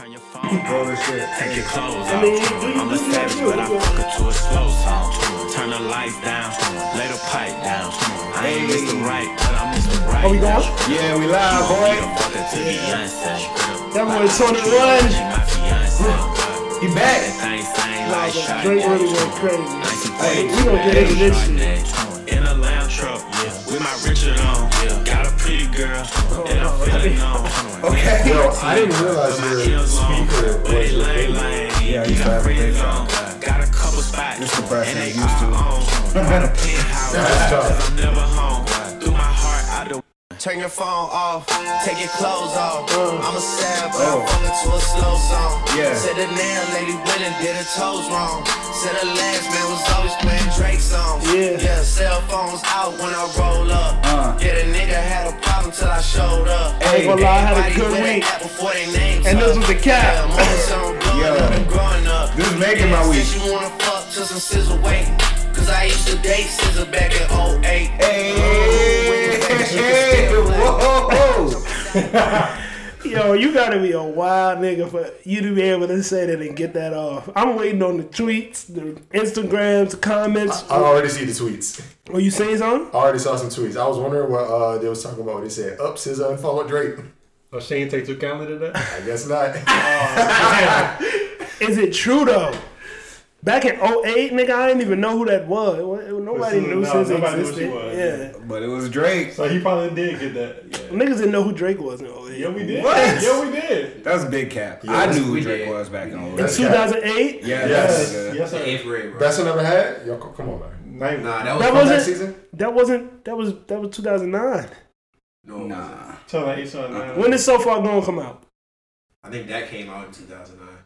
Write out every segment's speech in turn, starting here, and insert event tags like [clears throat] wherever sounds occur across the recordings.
Turn your phone Roll off. the shit. Take your clothes off. I'm a savage, but I fuck her to a slow song. Turn the lights down, lay the pipe down. I ain't Mr. Right, but I'm Mr. Right. Are we going? Yeah, we live, boy. a fucker to Beyonce. That boy Tony Run. She my fiance. He back. That thing sang Nah, like but Sade. Drake really went crazy. Hey, we gonna get into this shit. Pretty girl, I'm. Okay. Yo, I didn't realize your speaker was your favorite. Yeah, I you used to got have a big on. Got a couple spots, compression and they is used to. all on. Got a penthouse, That's tough. Turn your phone off, take your clothes off. I'm a sad, but Oh. To a slow song. Yeah. Said the nail lady went and did her toes wrong. Said the last man was always playing Drake songs. Yeah. Yeah, cell phones out when I roll up. Uh. Yeah, the nigga had a problem till I showed up. I ain't I had a good week. app before they names And this was the cap. Yeah, moments on blowing [laughs] Yo. up up. This is making my week. She wanna fuck till some SZA wait. Cause I used to date SZA back in 08. Hey, hey, whoa. [laughs] Yo, you gotta be a wild nigga for you to be able to say that and get that off. I'm waiting on the tweets, the Instagrams, the comments. I already see the tweets. Oh, you saying something? I already saw some tweets. I was wondering what uh, they was talking about. They said, up, SZA, and follow Drake. Oh, Shane take two calendar to that? I guess not. [laughs] Is it true though? Back in 08, nigga, I didn't even know who that was. Nobody No, knew since it nobody knew who she existed. was, yeah. But it was Drake. So he probably did get that. Yeah, Niggas didn't know who Drake was in 08. yeah we did. What? Yeah, we did. That was big cap. Yeah, I knew who did. Drake was back in oh In 08. That's 2008? Yeah, Yes. that's good. Yes, sir. eighth grade, bro. Best one ever had? Yo, co- come on, man. Nine. Nah, that was that wasn't. that season? That wasn't, that was, that was 2009. no. it wasn't. Nah. So like eight, so. When did So Far Gone come out? I think that came out in 2009.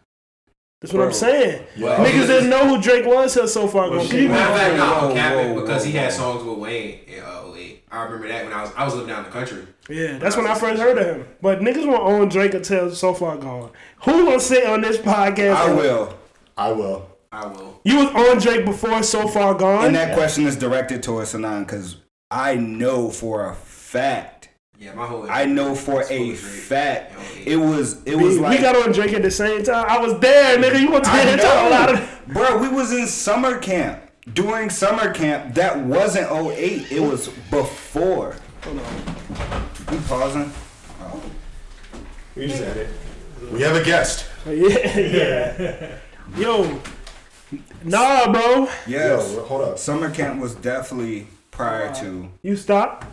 That's what I'm saying. Yeah. Niggas didn't know who Drake was till So Far Well, Gone. she- Matter of fact, nah, Whoa, I'm capping whoa, because he had songs with Wayne in uh, 08. I remember that when I was I was living down in the country. Yeah, that's when I first heard of him. But niggas won't own Drake until So Far Gone. Who gonna sit on this podcast? I will. I will. I will. You was on Drake before So Far Gone? And that question is directed towards Sanan because I know for a fact. Yeah, my whole. I know for a fact. It was. It was we like. We got on Drake at the same time. I was there, nigga. You want to I tell a lot of bro. We was in summer camp. During summer camp, that wasn't 08. It was before. Hold on. We pausing. Oh. We just had it. We have a guest. [laughs] Yeah, yeah. Yo, nah, bro. Yes. Yo, hold up. Summer camp was definitely prior to. You stop.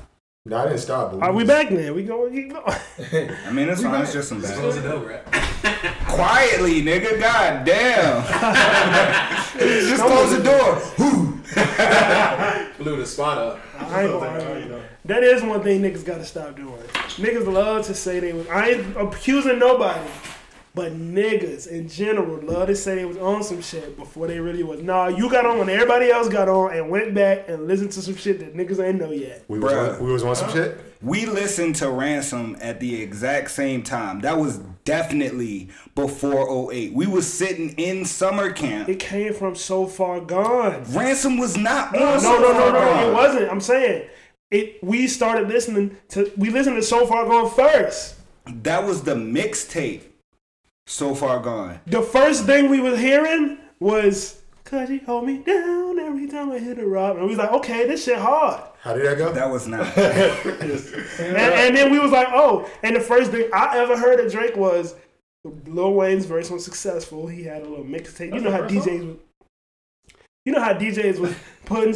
No, I didn't stop. Are we back now? We going keep going. [laughs] I mean, it's fine. It's just some Close bad. it over. right? Quietly, nigga. God damn. [laughs] just close the door. [laughs] Blew the spot up. I ain't gonna argue. That is one thing niggas gotta stop doing. Niggas love to say they was. I ain't accusing nobody, but niggas in general love to say they was on some shit before they really was. Nah, you got on when everybody else got on and went back and listened to some shit that niggas ain't know yet. We was, on, we was on some shit? We listened to Ransom at the exact same time. That was definitely before 08. We was sitting in summer camp. It came from so far gone. Ransom was not on No, So no, no, Far no, Gone. it wasn't. I'm saying it. We started listening to. We listened to so far gone first. That was the mixtape. So far gone. The first thing we was hearing was. Cause you hold me down every time I hit a rock, and we was like, okay, this shit hard. How did that go? That was not. [laughs] And, and then we was like, oh. And the first thing I ever heard of Drake was Lil Wayne's verse was successful. He had a little mixtape. You know how DJs was. You know how DJs was putting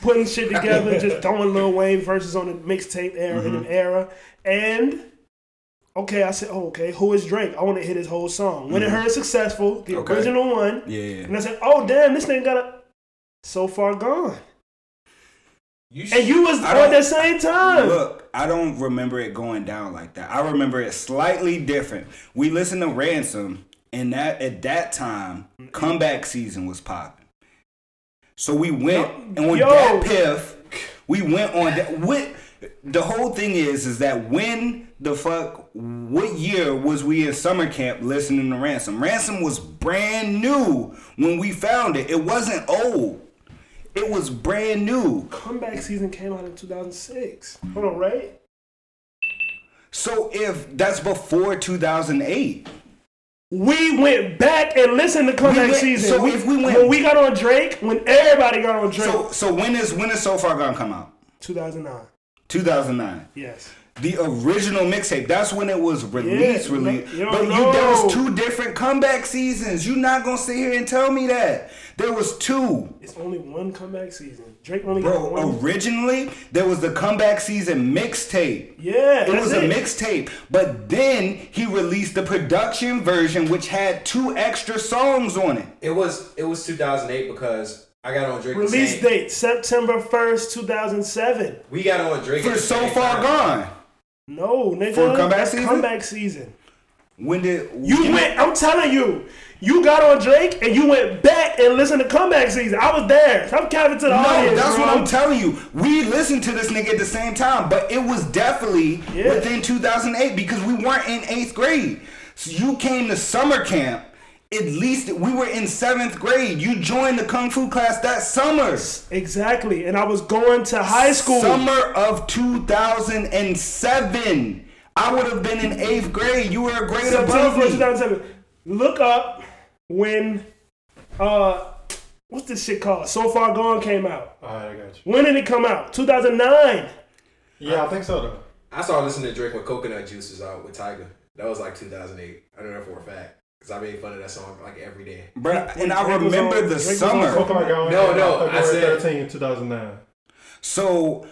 putting shit together, just throwing Lil Wayne verses on the mixtape era in an mm-hmm. era. And okay, I said, oh, okay, who is Drake? I want to hit his whole song. When it mm. heard successful, the Okay. original one, yeah. and I said, oh damn, this thing got a so far gone. You And you was on the same time. Look, I don't remember it going down like that. I remember it slightly different. We listened to Ransom, and that at that time, comeback season was popping. So we went on Yo. that piff. We went on that. What the whole thing is is that when the fuck what year was we in summer camp listening to Ransom? Ransom was brand new when we found it. It wasn't old. It was brand new. Comeback season came out in 2006. Hold on, right? So if that's before 2008, we went back and listened to comeback went- season. so We- if we went- when we got on Drake, when everybody got on Drake, So so when is when is so far gonna come out? 2009. 2009. Yes. The original mixtape. That's when it was released. Yeah, released. no, but you, no. there was two different comeback seasons. You're not gonna sit here and tell me that there was two, It's only one comeback season. Drake only got bro. one. Originally, there was the comeback season mixtape. yeah, It that's was a mixtape, but then he released the production version, which had two extra songs on it. It was it was 2008 because I got on Drake. the Release date September 1st, 2007. We got on Drake at For the so far time. gone. No, nigga. For comeback that's season? comeback season. When did You went, I'm telling you, you got on Drake and you went back and listened to comeback season. I was there. I'm capping to the No, audience. that's bro. what I'm telling you. We listened to this nigga at the same time, but it was definitely Yeah. within 2008 because we weren't in eighth grade. So you came to summer camp. At least we were in seventh grade. You joined the kung fu class that summer. Exactly. And I was going to high school. Summer of 2007. I would have been in eighth grade. You were a grade September above 1st, me. 2007. Look up when, uh, what's this shit called? So Far Gone came out. Alright, I got you. When did it come out? 2009. Yeah, I think so though. I started listening to Drake when Coconut Juice was out with Tyga. That was like 2008. I don't know for a fact because I made fun of that song like every day. Bro, and I Drake was remember on- the Drake summer. So far gone. No, uh, no, I February said- 13, 2009. So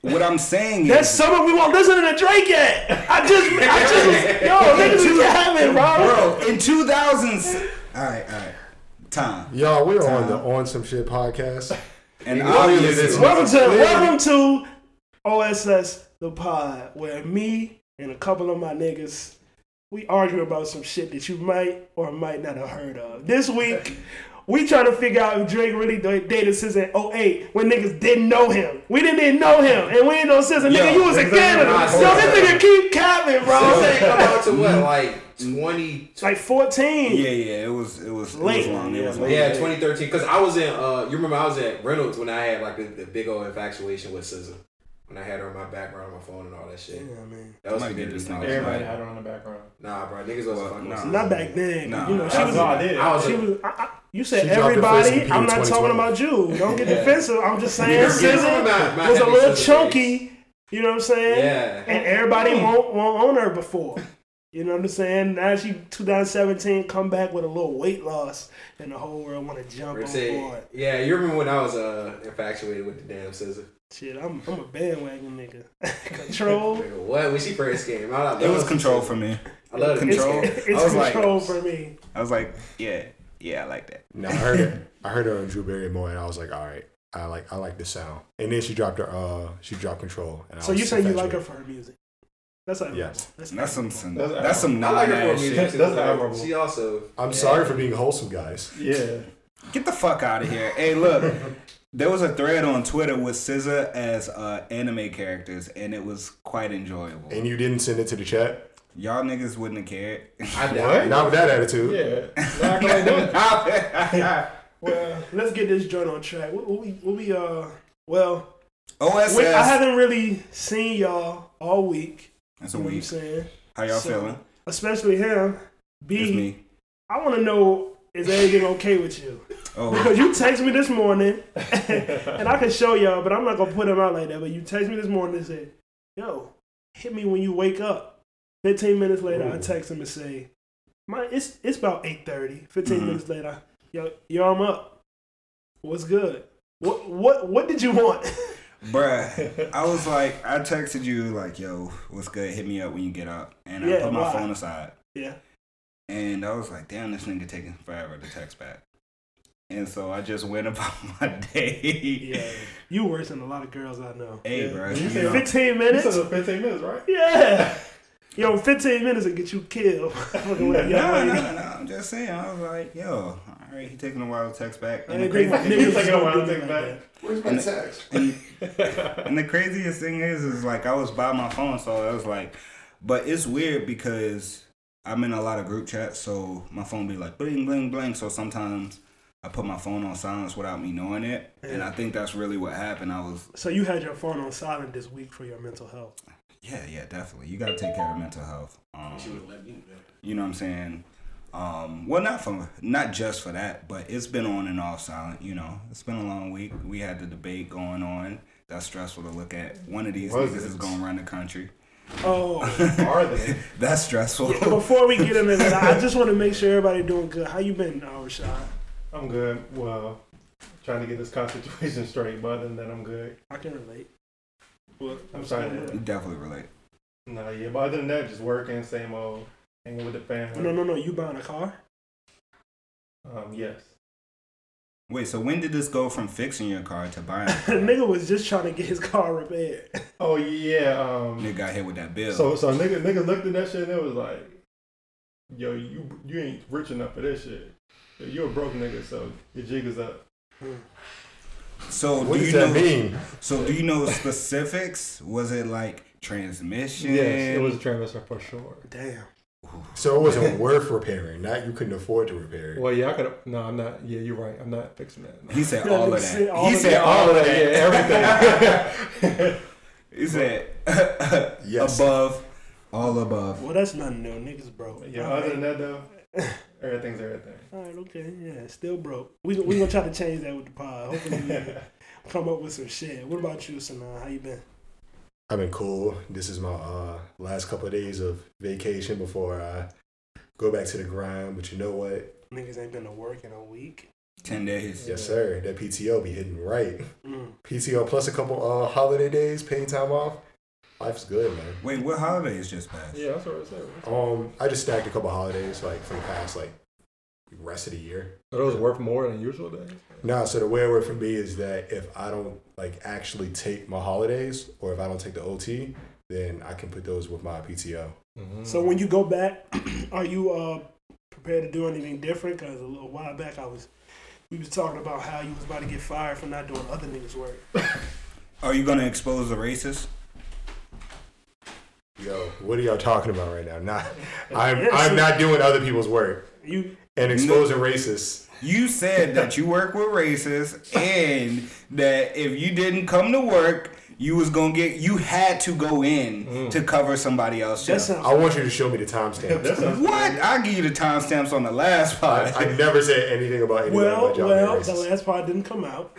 what I'm saying is That is summer we won't listen to Drake yet. I just, I [laughs] just, yo, niggas be having, bro. Bro, in 2000s. All right, all right. Time. Y'all, we're on the On Some Shit podcast. And You obviously, listen- Welcome to, welcome to OSS the pod, where me and a couple of my niggas we argue about some shit that you might or might not have heard of. This week, we trying to figure out if Drake really dated SZA in 08 when niggas didn't know him. We didn't even know him, and we ain't know since. Nigga, you was a exactly. Canada. Yo, this nigga keep capping, This bro. ain't come out to what like 20. [laughs] Like 14. yeah, yeah, it was, it was, it was long. It was long. Yeah, 2013. Because I was in. Uh, you remember I was at Reynolds when I had like the, the big old infatuation with SZA. When I had her on my background on my phone and all that shit. Yeah, man. That was Might the get good this times. nigga. Everybody had her on the background. Nah, bro, niggas wasn't nah. Not back then. Nah. you know, she was. all I did. I was She was. I, I, you said She dropped her first everybody. I'm not talking about you. Don't get defensive. I'm just saying You're SZA my- my was a little SZA chunky. You know what I'm saying? Yeah. And everybody won't won't own her before. You know what I'm saying? Now she 2017 come back with a little weight loss, and the whole world want to jump Or on board. yeah, you remember when I was uh, infatuated with the damn SZA? Shit, I'm I'm a bandwagon nigga. [laughs] Control. What? When she first came out, I It was control SZA. for me. I love the It's, Control. it's I was like- control for me. I was like, yeah, yeah, I like that. No, I heard it. I heard her on Drew Barrymore, and I was like, all right, I like I like the sound. And then she dropped her uh she dropped Control. And I So was you say you like her for her music? That's like Yes. That's, That's some, some That's that's some I like her for non-ass music. shit. too, That's but admirable. She also. I'm yeah. sorry for being wholesome, guys. Yeah. Get the fuck out of here. Hey, look, [laughs] there was a thread on Twitter with SZA as uh, anime characters, and it was quite enjoyable. And you didn't send it to the chat. Y'all niggas wouldn't have cared. I doubt. Not with that attitude. Yeah. Not gonna do it. [laughs] [laughs] Well, let's get this joint on track. What, what we, what we, uh, well, OSS. we, I haven't really seen y'all all week. That's a You know what I'm week. saying? How y'all So, feeling? Especially him. It's me. I want to know is everything okay with you? Oh, Because [laughs] you text me this morning, [laughs] and I can show y'all, but I'm not gonna put him out like that. But you text me this morning and said, "Yo, hit me when you wake up." 15 minutes later, I text him and say, "My, it's it's about 8:30." 15 Mhm. minutes later, yo, yo, I'm up. What's good? What what what did you want? [laughs] bruh. I was like, I texted you like, "Yo, what's good? Hit me up when you get up." And I put my why? phone aside, yeah, and I was like, "Damn, this nigga taking forever to text back." And so I just went about [laughs] my day. yeah. You worse than a lot of girls I know. Hey, Yeah. bro. You you said know, 15 You minutes? said 15 minutes, right? Yeah. Yo, 15 minutes will get you killed. [laughs] Fucking with No, no, no. I'm just saying. I was like, yo, all right, he taking a while to text back. I And the, didn't think my crazy, He's taking a was while gonna text like back. that. Where's my text? [laughs] and, and the craziest thing is, is like I was by my phone, so I was like, but it's weird because I'm in a lot of group chats, so my phone be like bling, bling, bling. So sometimes I put my phone on silence without me knowing it, and I think that's really what happened. I was, So you had your phone on silent this week for your mental health. yeah, yeah, definitely. You got to take care of mental health. Um, She would let me. you know what I'm saying? Um, well, not from not just for that, but it's been on and off silent. You know, it's been a long week. We had the debate going on. That's stressful to look at. One of these Was niggas it? is gonna run the country. Oh, [laughs] Are they? That's stressful. before we get into that, I just want to make sure everybody doing good. How you been, uh, Rashad? I'm good. Well, trying to get this car [laughs] situation straight, but other than that, I'm good. I can relate. What? I'm sorry. You definitely relate. Nah, yeah, but other than that, just working, same old, hanging with the family. No, no, no. You buying a car? Um, yes. Wait, so when did this go from fixing your car to buying? a [laughs] car? nigga was just trying to get his car repaired. Oh yeah. Um. Nigga got hit with that bill. So so nigga nigga looked at that shit and it was like, yo, you you ain't rich enough for this shit. You're a broke nigga, so your jig is up. So What do does you that know? mean? So do you know specifics? Was it like transmission? Yes, it was a transmission for sure. Damn. So it wasn't worth repairing. Not you couldn't afford to repair it. Well, yeah, I could. No, I'm not. Yeah, you're right. I'm not fixing that. No. He said [laughs] all of that. all He of said all of that. Yeah, everything. [laughs] He said [laughs] Yes. above, all above. Well, that's nothing new. Niggas broke. yeah. All Other right. than that though, everything's everything. All right, okay, yeah, still broke. We we gonna try to change that with the pod. Hopefully, we [laughs] come up with some shit. What about you, Sanaa? How you been? I've been cool. This is my uh, last couple of days of vacation before I go back to the grind. But you know what? Niggas ain't been to work in a week. Ten days. Yes, sir. That PTO be hitting right. Mm. PTO plus a couple uh, holiday days, paid time off. Life's good, man. Wait, what holidays just passed? Yeah, that's what I said. Um, I just stacked a couple holidays like for the past like rest of the year. Are those worth more than usual days? No, so the way it worked for me is that if I don't like actually take my holidays or if I don't take the OT, then I can put those with my PTO. Mm-hmm. So when you go back, [clears throat] are you uh prepared to do anything different? Because a little while back, I was we was talking about how you was about to get fired for not doing other niggas' work. Are you gonna expose the racists? Yo, what are y'all talking about right now? Not, [laughs] I'm I'm not doing other people's work You and exposing racists. You said that you work with racists and that if you didn't come to work, you was gonna get you had to go in to cover somebody else. that job. sounds. I want you to show me the timestamp. That What? I'll give you the timestamps on the last part. I never said anything about anybody well, about y'all well, the last part didn't come out.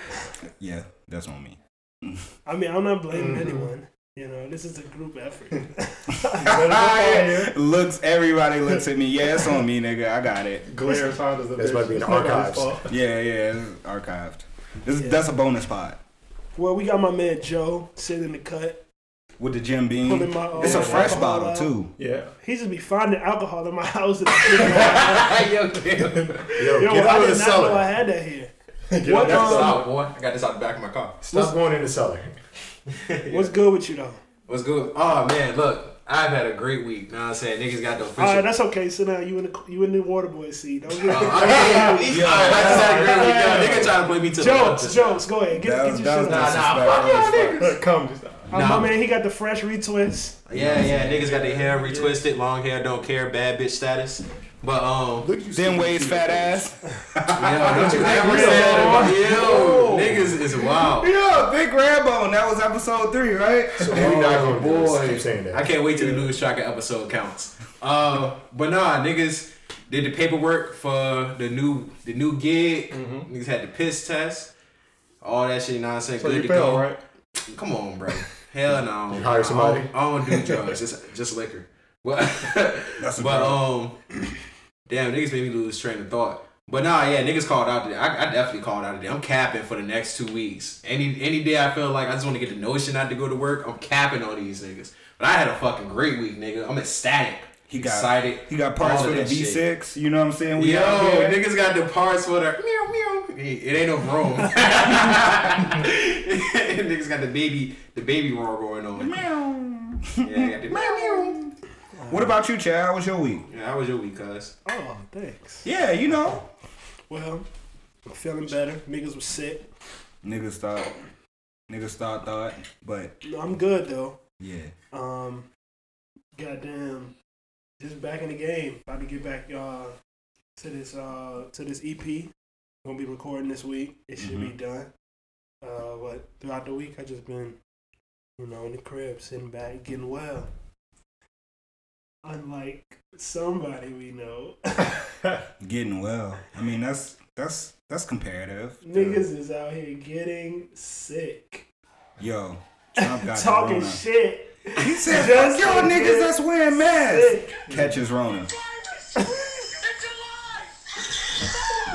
yeah, that's on me. I mean, I'm not blaming Mhm. anyone. You know, this is a group effort. [laughs] [laughs] looks everybody looks at me. Yeah, it's on me, nigga. I got it. Glare Saunders. a This bitch. might be in the archives. Yeah, yeah, it's archived. This, Yeah. That's a bonus pod well, we got my man Joe sitting in the cut, with the Jim Beam. pulling my. Uh, It's a fresh bottle out. too. Yeah. He just be finding alcohol in my house. and- [laughs] Yo, Yo, get I out did the not know I had that here. Get What, out there. um, Stop, boy. I got this out the back of my car. Stop going in the cellar. [laughs] What's good with you though? What's good? Oh man, look, I've had a great week. Know what I'm saying? Niggas got the official. All right, that's okay. So now you in the you in the water boy seat. Don't get Uh, [laughs] I mean, Yeah. I just had a great week. Yo, Nigga trying to play me to jokes, left. jokes. Go ahead, get, That get your that shit. Nah, nah, fuck as fuck. Look, [laughs] Come, just. Nah. My man, he got the fresh retwist. Yeah, yeah, niggas got their hair retwisted, long hair, don't care, bad bitch status. But um, Then stupid Wade's kid. fat ass. [laughs] yo, don't you ever say that about yo, niggas is wild. Yo, Big Rambo. and That was episode three, right? So what we not gonna boy. keep saying that. I can't wait till the newest track of episode counts. Uh, but nah, niggas did the paperwork for the new the new gig. Niggas had the piss test, all that shit nonsense. So good you to fell, go. right? Come on, bro. Hell no. You hire somebody? I don't, I don't do drugs. just just liquor. But That's a [laughs] but um, damn niggas made me lose train of thought. But nah, yeah, niggas called out today. I, I definitely called out today. I'm capping for the next two weeks. Any any day I feel like I just want to get the notion not to go to work, I'm capping on these niggas. But I had a fucking great week, nigga. I'm ecstatic. He got excited. He got parts for the that shit. V6. You know what I'm saying? We Yo, niggas got the parts for the meow meow. It ain't no room. [laughs] [laughs] niggas got the baby, the baby roar going on. Yeah, I got the meow meow. What about you, Chad? How was your week? Yeah, how was your week, cuz? Oh, thanks. Yeah, you know. Well, I'm feeling better. Niggas was sick. Niggas thought. Niggas thought thought, but No, I'm good though. yeah. Um, goddamn, just back in the game. About to get back uh to this uh to this EP. Gonna be recording this week. It should be done. Uh, but throughout the week, I just been, you know, in the crib, sitting back, getting well. Unlike somebody we know, [laughs] Getting well. I mean, that's that's that's comparative. niggas is out here getting sick, Yo, Trump [laughs] got talking Corona. shit. He said, Just "Fuck y'all niggas that's wearing masks." Sick. Catches Rona.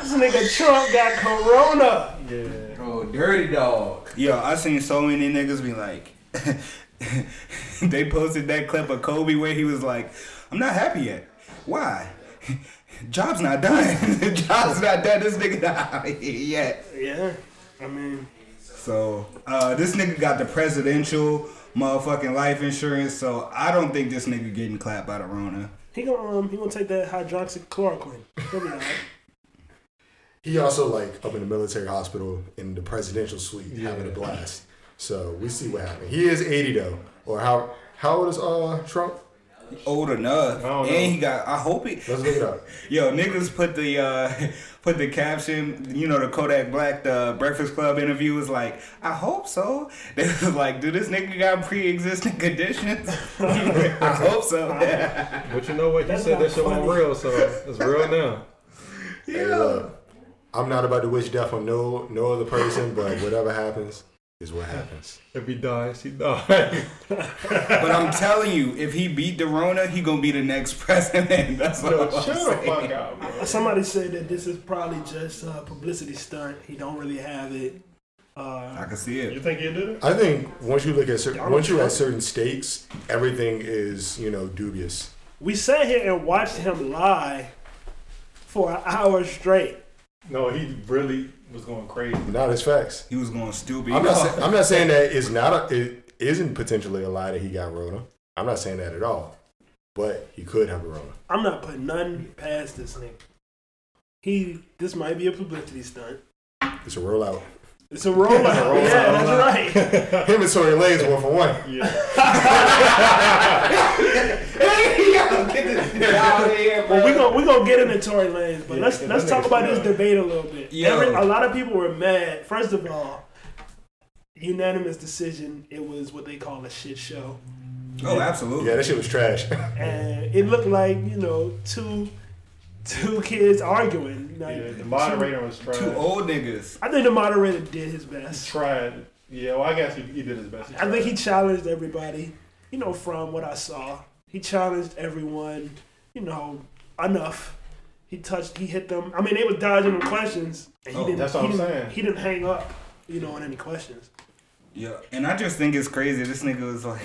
This nigga Trump got corona. Yeah. Oh, dirty dog. Yo, I seen so many niggas be like, [laughs] [laughs] they posted that clip of Kobe where he was like, "I'm not happy yet. Why? [laughs] Job's not done. [laughs] Job's not done. This nigga not out yet." Yeah, I mean, So uh, this nigga got the presidential motherfucking life insurance. So I don't think this nigga getting clapped by the Rona. he gonna um he gonna take that hydroxychloroquine. He'll be alright. He also like up in the military hospital in the presidential suite having a blast. So we see what happened. He is 80 though. Or how how old is uh Trump? Old enough, I don't know. and he got. I hope he. Let's look it up. [laughs] Yo, niggas put the uh, [laughs] put the caption. You know, the Kodak Black, the Breakfast Club interview was like, "I hope so." [laughs] They was like, "Do this nigga got pre-existing conditions?" I hope so. But you know what? He That's said that shit funny. wasn't real, so it's real now. Hey, look, I'm not about to wish death on no no other person, but whatever happens is what happens. If he dies, he dies. [laughs] but I'm telling you, if he beat the Rona, he gonna be the next president. [laughs] That's what Yo, I'm shut the saying. fuck out, bro. Somebody said that this is probably just a publicity stunt. He don't really have it. I Uh, can see it. You think he did it? I think once you look at certain once you're at certain states, everything is you know dubious. we sat here and watched him lie for an hour straight. No, he really was going crazy. Not as facts. He was going stupid. I'm not. [laughs] Say, I'm not saying that it's not. A, it isn't potentially a lie that he got Rona. I'm not saying that at all. But he could have a Rona. I'm not putting nothing past this nigga. He, this might be a publicity stunt. It's a rollout. It's a rollout. [laughs] rollout. yeah, that's right. [laughs] Him and Tory Lanez one for one. Yeah. Well, we gonna we gonna get into Tory Lanez, but Yeah, let's 'cause let's talk about this debate a little bit. Yo. Every, a lot of people were mad. First of all, unanimous decision. It was what they call a shit show, Oh, absolutely. Yeah, that shit was trash. [laughs] and it looked like you know two two kids arguing. Like, yeah. The moderator was trying. Two old niggas. I think the moderator did his best. tried. Yeah, well, I guess he, he did his best. I think he challenged everybody. You know, from what I saw, he challenged everyone. You know, enough. He touched. He hit them. I mean, they was dodging the questions, and he Oh, didn't. that's what he I'm didn't, saying. He didn't hang up. You know, on any questions. Yeah, and I just think it's crazy. This nigga was like,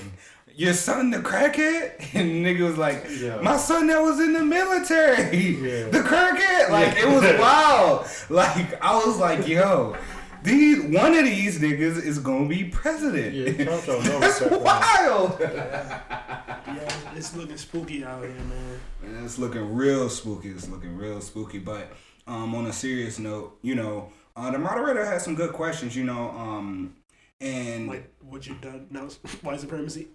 "Your son, the crackhead," [laughs] and the nigga was like, Yeah. "My son that was in the military, Yeah. [laughs] the crackhead." Like it was [laughs] wild. Like I was like, "Yo, these one of these niggas is gonna be president." Yeah, Trump showed [laughs] no That's wild. [laughs] Yeah, it's looking spooky out here, man. And it's looking real spooky. It's looking real spooky. But um, on a serious note, you know, uh, the moderator had some good questions. You know, um, and Like, what you done? No, [laughs] white supremacy.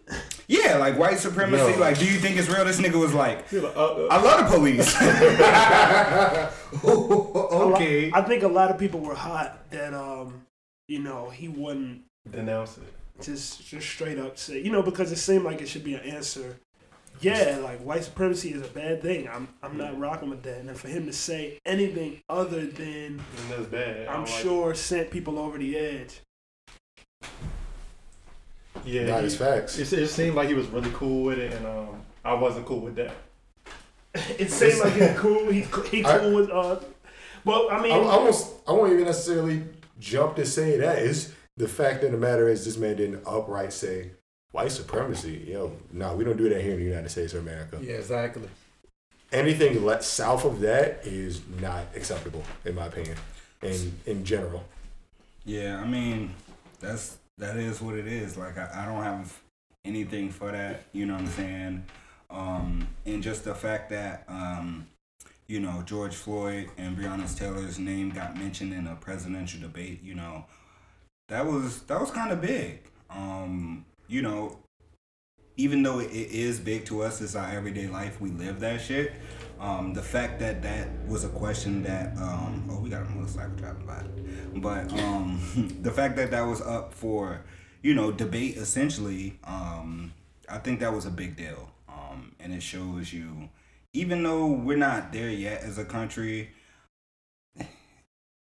yeah, like white supremacy. Yo. Like, do you think it's real? This nigga was like, like, uh, uh, I love the police. [laughs] [laughs] A lo- okay. I think a lot of people were hot that um, you know, he wouldn't denounce it. just just straight up say, you know, because it seemed like it should be an answer. Yeah, like white supremacy is a bad thing. I'm I'm not rocking with that. And for him to say anything other than And that's bad. I I'm don't like sure sent people over the edge. It. Yeah. Not he- as facts. It, it seemed like he was really cool with it, and um, I wasn't cool with that. [laughs] It seemed like he's cool. He he I- cool with uh. Well, I mean, I, I almost I won't even necessarily jump to say that. Is the fact of the matter is this man didn't upright say white supremacy. Yo, no, we don't do that here in the United States of America. Yeah, exactly. Anything le- south of that is not acceptable, in my opinion, in in general. Yeah, I mean, that's that is what it is. Like I, I don't have anything for that. You know what I'm saying? Um, and just the fact that um, you know George Floyd and Breonna Taylor's name got mentioned in a presidential debate. You know, that was that was kind of big. Um, you know, even though it it is big to us, it's our everyday life. We live that shit. Um, the fact that that was a question that um, oh we got a motorcycle driving by, but um, [laughs] the fact that that was up for you know debate essentially, um, I think that was a big deal. Um, and it shows you, even though we're not there yet as a country, [sighs]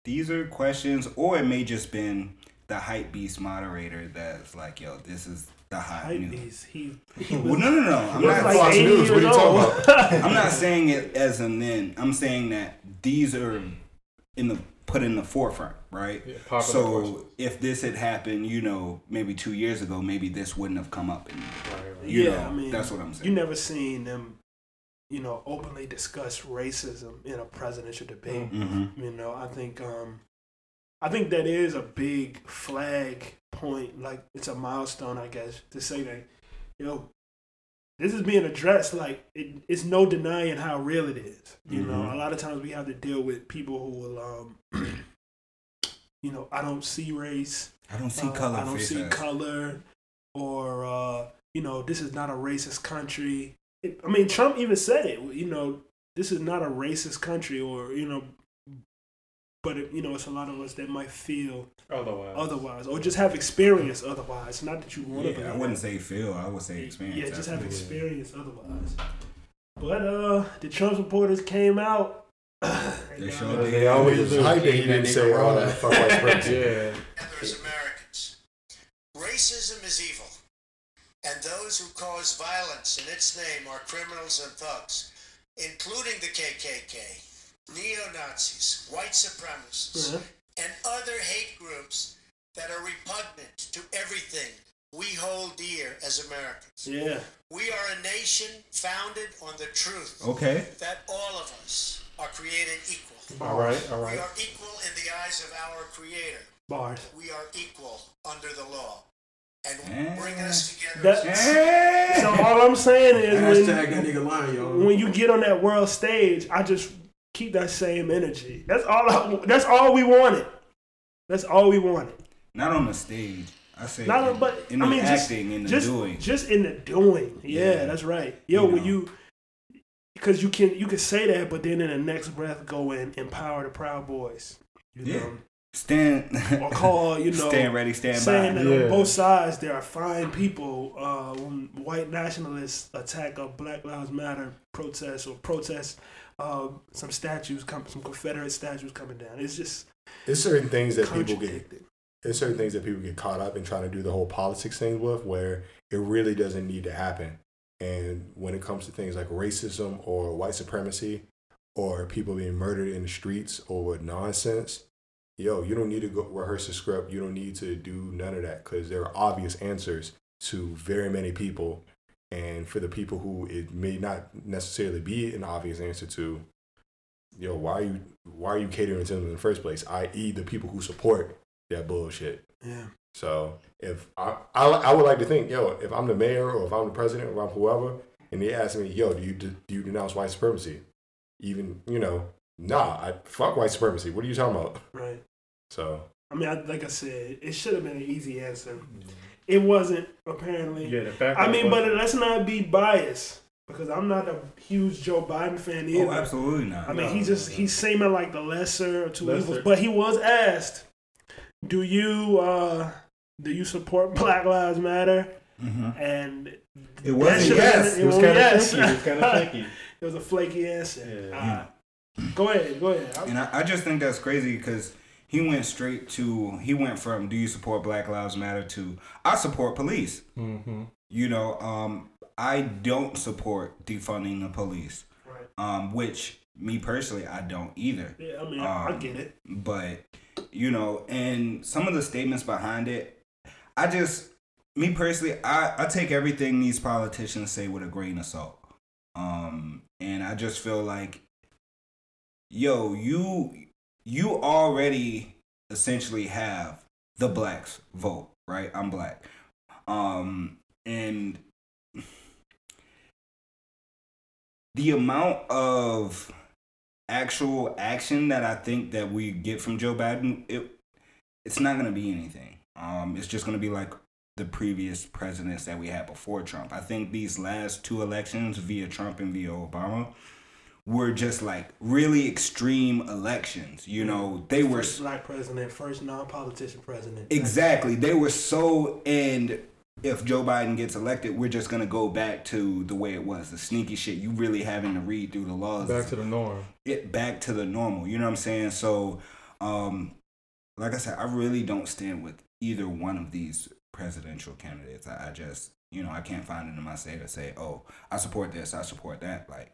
these are questions, or it may just been the hype beast moderator that's like, yo, this is the hot Hype news. beast. He, he Well, no, no, no. I'm not. like Fox News, what are you talking about? [laughs] I'm not saying it as an then. I'm saying that these are in the put in the forefront, right? Yeah, so if this had happened, you know, maybe two years ago, maybe this wouldn't have come up. And Right, right. you yeah, know, I mean, that's what I'm saying. You never seen them, you know, openly discuss racism in a presidential debate. hmm You know, I think um I think that is a big flag point, like it's a milestone, I guess, to say that, you know, this is being addressed. Like it, it's no denying how real it is. You know, Mhm. a lot of times we have to deal with people who will, um, [clears throat] you know, I don't see race, I don't see uh, color. I don't see ass. color, or uh, you know, this is not a racist country. It, I mean, Trump even said it. You know, this is not a racist country, or you know, but it, you know, it's a lot of us that might feel Otherwise. otherwise, or just have experience otherwise. Not that you want to. Yeah, I wouldn't say feel. I would say experience. Yeah, just have absolutely. experience otherwise. But uh, the Trump supporters came out. [coughs] They got- sure did. They always It's do. hype that he Keep didn't nigga say all that fuck white supremacy. Yeah. Others [laughs] Americans. Racism is evil, and those who cause violence in its name are criminals and thugs, including the KKK, neo Nazis, white supremacists, Yeah. and other hate groups that are repugnant to everything we hold dear as Americans. Yeah. We are a nation founded on the truth Okay. that all of us are created equal. All right. All We are equal in the eyes of our Creator Bars. we are equal under the law. And bringing us together That- is Hey! So all I'm saying is when, that nigga lying, y'all. when you get on that world stage, I just keep that same energy. That's all. I, that's all we wanted. That's all we wanted. Not on the stage. I say Not, in, but in I the mean, just, acting, in the just, doing. just in the doing. Yeah, Yeah. that's right. Yo, You when you, because you can you can say that, but then in the next breath go and empower the Proud Boys. You Yeah. know, stand. or call you [laughs] know stand ready, stand saying by. that Yeah. on both sides there are fine people. Uh, when white nationalists attack a Black Lives Matter protest or protest uh, some statues, come some Confederate statues coming down. It's just It's certain things that people get. There's certain things that people get caught up in trying to do the whole politics thing with, where it really doesn't need to happen. And when it comes to things like racism or white supremacy, or people being murdered in the streets or nonsense, yo, you don't need to go rehearse a script. You don't need to do none of that because there are obvious answers to very many people. And for the people who it may not necessarily be an obvious answer to, yo, why are you why are you catering to them in the first place? I.e., the people who support that bullshit. Yeah. So if I, I I would like to think, yo, if I'm the mayor or if I'm the president or if I'm whoever, and they ask me, yo, do you do you denounce white supremacy? Even you know, nah, I fuck white supremacy. What are you talking about? Right. So I mean, I, like I said, it should have been an easy answer. Mm-hmm. It wasn't apparently. Yeah. The fact. I mean, it but let's not be biased because I'm not a huge Joe Biden fan either. Oh, absolutely not. I mean, No, he just no, he's seeming like the lesser of two Lesser. evils. But he was asked, "Do you uh do you support Black Lives Matter?" Mhm. And It wasn't yes. been- it was well, kind of yes. shaky. It was kind of [laughs] shaky. It was a flaky answer. Yeah. Uh, go ahead, go ahead. And I, I just think that's crazy because he went straight to he went from do you support Black Lives Matter to I support police. Mm-hmm. You know, um, I don't support defunding the police. Right. Um, which me personally I don't either. Yeah, I mean, I, I Um, get it. But you know, and some of the statements behind it, I just me personally, I, I take everything these politicians say with a grain of salt. Um, and I just feel like, yo, you you already essentially have the blacks vote, right? I'm black. Um, and the amount of actual action that I think that we get from Joe Biden, it it's not gonna be anything. Um, it's just gonna be like the previous presidents that we had before Trump. I think these last two elections, via Trump and via Obama, were just like really extreme elections. You know, they were First black president, first non-politician president. Exactly. They were so and if Joe Biden gets elected, we're just gonna go back to the way it was, the sneaky shit. You really having to read through the laws. Back to the norm. it back to the normal. You know what I'm saying? So, um, like I said, I really don't stand with either one of these presidential candidates. I, I just, you know, I can't find it in my state to say, oh, I support this, I support that. Like,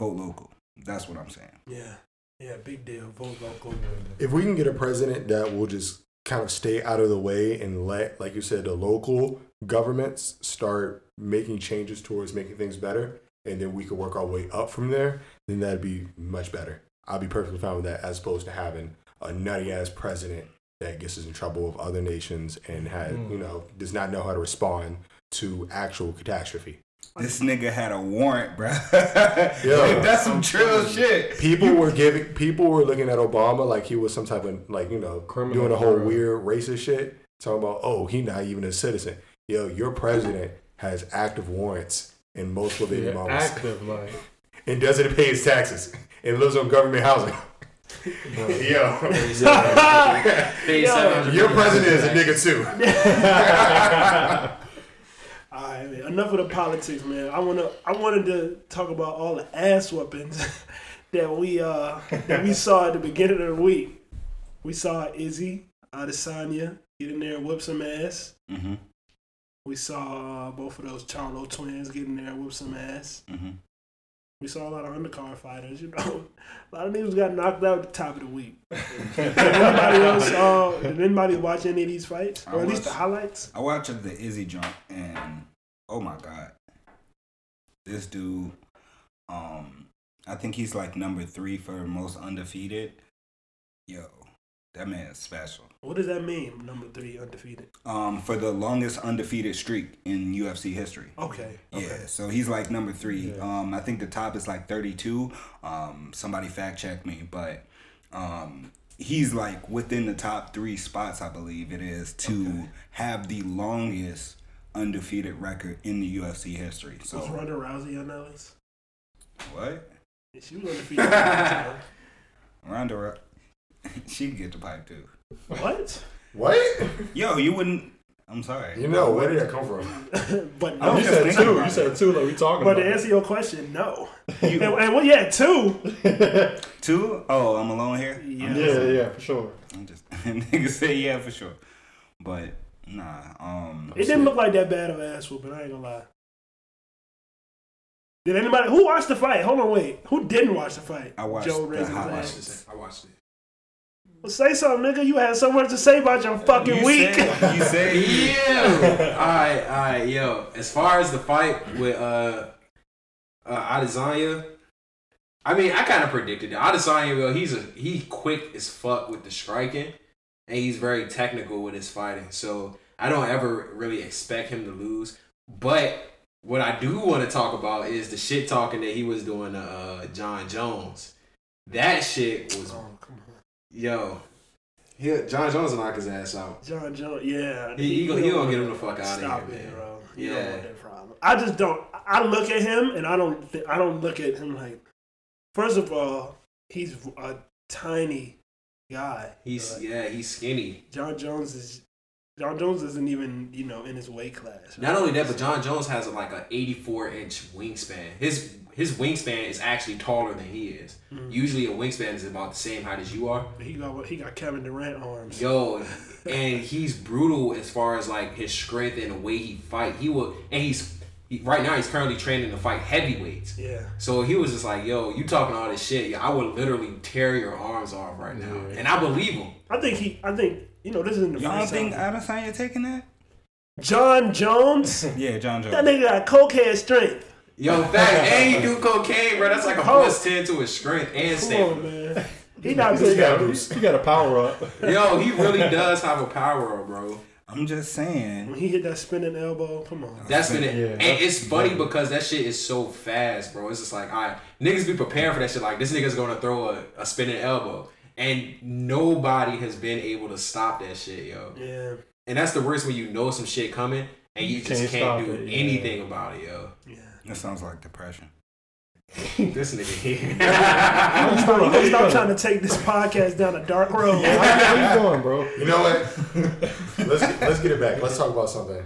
vote local. That's what I'm saying. Yeah, yeah, big deal. Vote local. If we can get a president that will just kind of stay out of the way and let, like you said, the local governments start making changes towards making things better, and then we could work our way up from there, then that'd be much better. I'd be perfectly fine with that as opposed to having a nutty ass president that gets us in trouble with other nations and had, mm. you know, does not know how to respond to actual catastrophe. This nigga had a warrant, bro. [laughs] Yo. like, [laughs] that's some trill shit. People were giving people were looking at Obama like he was some type of like, you know, Criminal doing a whole or- weird racist shit. Talking about, oh, he not even a citizen. Yo, your president has active warrants in multiple baby Yeah, mamas active like. [laughs] and doesn't pay his taxes and lives on government housing. Yo, Yo. your president is a nigga too. All right, man. Enough of the politics, man. I wanna, I wanted to talk about all the ass weapons [laughs] that we, uh, that we saw at the beginning of the week. We saw Izzy Adesanya get in there and whip some ass. Mm-hmm. We saw uh, both of those Charlo twins get in there and whip some ass. Mm-hmm. We saw a lot of undercard fighters. You know, a lot of niggas got knocked out at the top of the week. [laughs] did anybody else? Uh, did anybody watch any of these fights, I or at least the highlights? I watched the Izzy jump and oh my god, this dude. Um, I think he's like number three for most undefeated. Yo, that man is special. What does that mean? Number three, undefeated. Um, for the longest undefeated streak in UFC history. Okay. Okay. Yeah, so he's like number three. Yeah. Um, I think the top is like thirty-two. Um, somebody fact check me, but um, he's like within the top three spots. I believe it is to Okay. have the longest undefeated record in the UFC history. So Was Ronda Rousey on that list? what? Yeah, She was undefeated. at [laughs] the Ronda, Rou- [laughs] she can get the pipe too. what? What? Yo, you wouldn't. I'm sorry. You know, where did that come from? [laughs] but I'm no. You said two. You said two. Like we talking But to about. answer your question, no. You- And, and well, yeah, two. two? Oh, I'm alone here. Yeah. Yeah, yeah, for sure. I'm just nigga say yeah for sure, but nah. Um, It didn't look like that bad of an ass whooping. I ain't gonna lie. Did anybody who watched the fight? Hold on, wait. Who didn't watch the fight? I watched Joe the raising his highlights. ass. I watched it. Well, say something, nigga. You had so much to say about your fucking you week. Said, you said [laughs] Yeah. all right, all right, yo. As far as the fight with uh, uh Adesanya, I mean, I kind of predicted it. Adesanya, well, he's a he quick as fuck with the striking, and he's very technical with his fighting. So I don't ever really expect him to lose. But what I do want to talk about is the shit talking that he was doing to uh, Jon Jones. That shit was Oh, yo. He, Jon Jones will knock his ass out. Jon Jones, yeah. He- he gonna- he gonna get him the fuck outta Stop here, it, man. bro. You Yeah. don't want that problem. I just don't. I look at him and I don't. Th- I don't look at him like. First of all, he's a tiny guy. He's Like, yeah, he's skinny. Jon Jones is. Jon Jones isn't even you know in his weight class. Not only that, but Jon Jones has like a 84 inch wingspan. His his wingspan is actually taller than he is. Mhm. Usually a wingspan is about the same height as you are. he got he got Kevin Durant arms. Yo, [laughs] and he's brutal as far as like his strength and the way he fight. He will, and he's he, right now he's currently training to fight heavyweights. Yeah. So he was just like, "Yo, you talking all this shit? Yeah, I would literally tear your arms off right now," Yeah. and I believe him. I think he. I think you know this isn't the y'all don't first think time. Adesanya taking that? Jon Jones. [laughs] Yeah, Jon Jones. that nigga got cokehead strength. Yo, fact, and he do cocaine, bro. That's like a plus ten to his strength and Come stamina. on, man. [laughs] He not He good. got, he got a power up. [laughs] Yo, he really does have a power up, bro. I'm just saying. When he hit that spinning elbow, come on. That's been it. Yeah, and it's funny because that shit is so fast, bro. It's just like, all right, niggas be preparing for that shit. Like, this nigga's gonna throw a, a spinning elbow. And nobody has been able to stop that shit, yo. Yeah, And that's the worst when you know some shit coming and you, You just can't can't do it, yeah. anything about it, yo. yeah. That sounds like depression. [laughs] This nigga here. [laughs] You gonna stop, you gonna stop trying to take this podcast down a dark road. How you doing, bro? You know what? [laughs] let's get, let's get it back. Let's talk about something.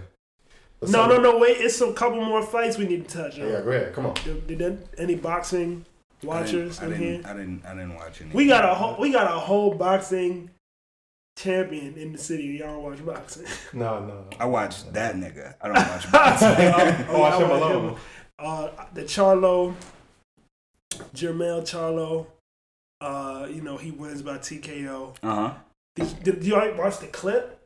Let's No, no, about- no. Wait, it's a couple more fights we need to touch on. Yeah, go ahead. Come on. Did, did any boxing watchers I in didn't, here? I didn't. I didn't watch any. We got a whole we got a whole boxing champion in the city. Y'all watch boxing. No, [laughs] no, no. I watched that nigga. I don't watch [laughs] boxing. Oh, [laughs] watch him I alone. Uh, the Charlo, Jermell Charlo. Uh, you know he wins by TKO. uh huh. Did, did you all watch the clip?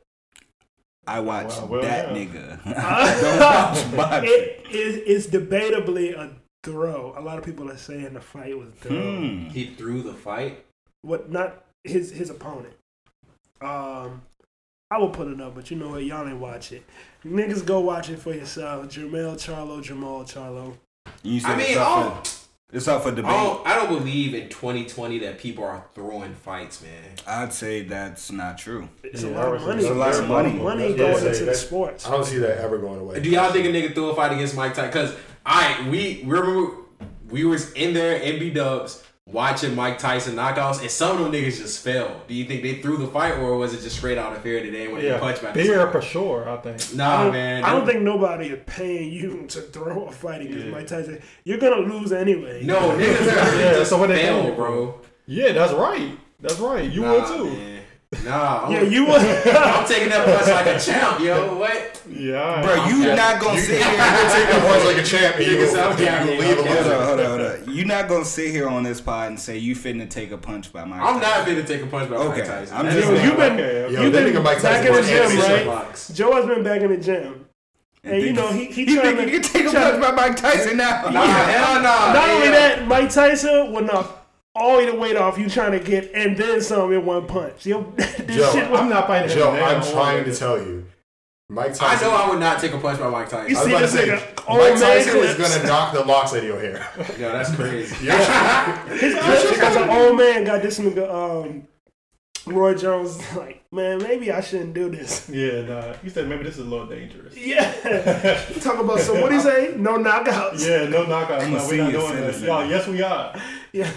I watched Wow, well, that yeah. nigga. I don't watch boxing. It is it's debatably a throw. A lot of people are saying the fight was a throw. Hmm. He threw the fight. What not his his opponent. Um, I will put it up, but you know what? Y'all ain't watch it. Niggas go watch it for yourself. Jermell Charlo, Jamal Charlo. You said I mean, it's, oh, up for, it's up for debate. I don't, I don't believe in 2020 that people are throwing fights, man. I'd say that's not true. It's Yeah, a lot of money. It's a lot of money. Money That's going what into saying. the sports. I don't see that ever going away. Do y'all think a nigga threw a fight against Mike Tyson? Because I we remember we was in there NB Dubs watching Mike Tyson knockouts, and some of them niggas just fell. Do you think they threw the fight, or was it just straight out of fear that they didn't want to get punched by Yeah, this beer guy? for sure. I think. I Nah, don't, man. I don't think nobody is paying you [laughs] to throw a fight against Yeah. Mike Tyson. You're gonna lose anyway. No, niggas really [laughs] Yeah, just so what they fell, bro. Yeah, that's right. That's right. You nah, would too. Man. Nah, I'm, Yeah, you would. [laughs] I'm taking that punch like a champ, yo. What? Yeah. Bro, you Yeah. not gonna sit here. [laughs] take that punch like a champ and you Niggas gonna out there, you leave a. Hold loser. on, hold on, hold on. You not gonna sit here on this pod and say you finna take a punch by Mike. I'm Tyson. not finna take a punch by Okay, Mike Tyson. I'm just- Yo, you've been Okay, okay. Yo, you've been Mike back in the gym, right? Blocks. Joe has been back in the gym. And you know he he You trying to you can take a punch by Mike Tyson now? Nah, [laughs] hell nah. Not only that, Mike Tyson would knock all the weight off you trying to get, and then some in one punch. Yo, [laughs] this Joe, shit was, I'm not fighting him. Joe. I'm trying to tell you, Mike Tyson. I know I would not take a punch by Mike Tyson. You I was see about to this say, nigga, Mike Tyson was gonna knock the locks out of your hair. Yo, that's crazy. [laughs] [laughs] His as an old man got this nigga um Roy Jones like, man, maybe I shouldn't do this. Yeah, nah. You said maybe this is a little dangerous. Yeah. Talk about so what do you say? No knockouts. Yeah, no knockouts. No, we're not doing that. citizen. Y'all, yes, we are. Yeah.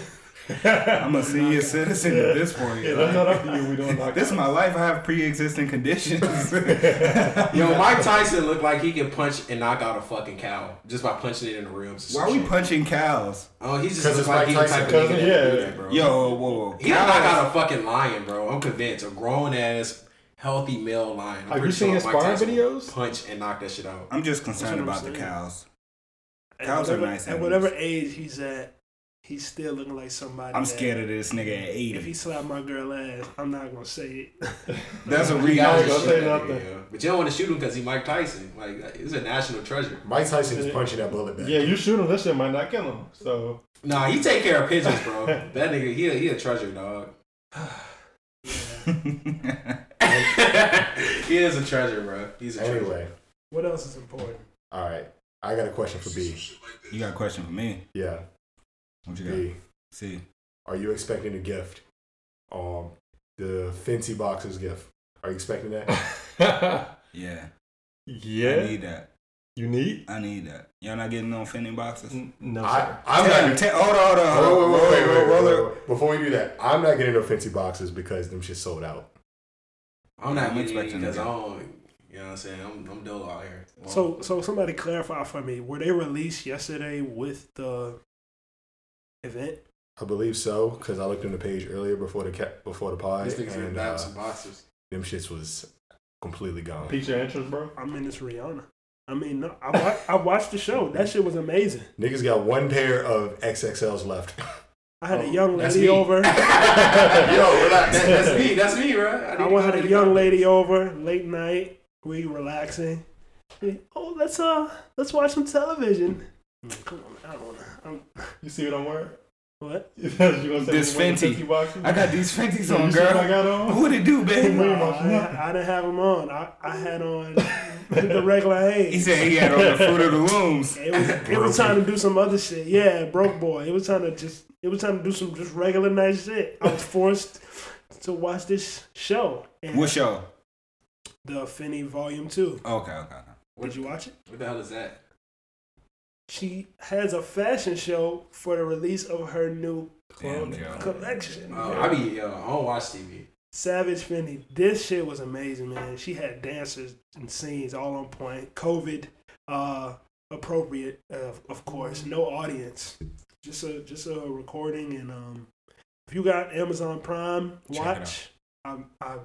[laughs] I'm a senior citizen at this point. Yeah, that's not up to you. We doing knockouts. This is my life. I have pre-existing conditions. [laughs] [laughs] Yo, Mike Tyson looked like he can punch and knock out a fucking cow just by punching it in the ribs. Why are we shit. punching cows? Oh, he just looks it's like Mike he's the type Tyson, of nigga cousin, that yeah. that, bro. Yo, whoa, whoa. He'll knock out a fucking lion, bro. I'm convinced. A grown ass, healthy male lion. I'm Have you seen sure his Mike sparring Tyson videos? Punch and knock that shit out. I'm just concerned That's what I'm about the saying. cows. At Cows are nice At animals. whatever age he's at, he's still looking like somebody. I'm that scared of this nigga at 80. If he 80. slapped my girl ass, I'm not gonna say it. [laughs] That's a You real. gotta don't say nothing. nigga. But you don't want to shoot him because he Mike Tyson. Like, he's a national treasure. Mike Tyson is punching that bullet back. Yeah, you shoot him, that shit might not kill him. So Nah, he take care of pigeons, bro. [laughs] that nigga, he a, he a treasure, dog. [sighs] he is a treasure, bro. He's a treasure. Anyway, What else is important? all right. I got a question for B. You got a question for me? Yeah, What you got? B. See. Are you expecting a gift? Um, the Fenty boxes gift. Are you expecting that? [laughs] Yeah. I Yeah. need that. You need? I need that. Y'all not getting no Fenty boxes? N- No, I, sir. I'm Tell- not. tell- hold on, hold on, hold Hold on. on, wait, wait, wait, wait, wait, wait. Before we do that, I'm not getting no Fenty boxes because them shit sold out. I'm not I'm expecting because I don't. You know what I'm saying? I'm, I'm dull out here. So, so somebody clarify for me. Were they released yesterday with the event? I believe so because I looked on the page earlier before the ca- before the pod these niggas and gonna uh, some boxers. them shits was completely gone. Pique your interest, bro. I mean, it's Rihanna. I mean, no, I, wa- I watched the show. That shit was amazing. Niggas got one pair of XXLs left. I had Oh, a young that's lady me. over. [laughs] Yo, relax. That, that's me. That's me, bro. I didn't went had a young lady over late night. We relaxing. Oh, let's uh, let's watch some television. Mm, Come on, I don't wanna. I'm, You see what I'm wearing? what? [laughs] you gonna This you wearing the Fenty. I got these Fenties [laughs] You on, see what I girl. got on? What it do, [laughs] baby? Pretty Nah, much I. I didn't have them on. I, I had on the regular He said he had on the Fruit of the Looms. It was, it was time to do some other shit. Yeah, broke boy. It was time to just. It was time to do some just regular nice shit. I was forced to watch this show. And What show? The Fenty Volume Two. Okay, okay. okay. Did you watch it? What the hell is that? She has a fashion show for the release of her new Damn, clothing yo. collection. Uh, I be yo, I don't watch TV. Savage Fenty. This shit was amazing, man. She had dancers and scenes all on point. COVID uh, appropriate, uh, of course. No audience. Just a just a recording and um, if you got Amazon Prime, watch. I'm I'm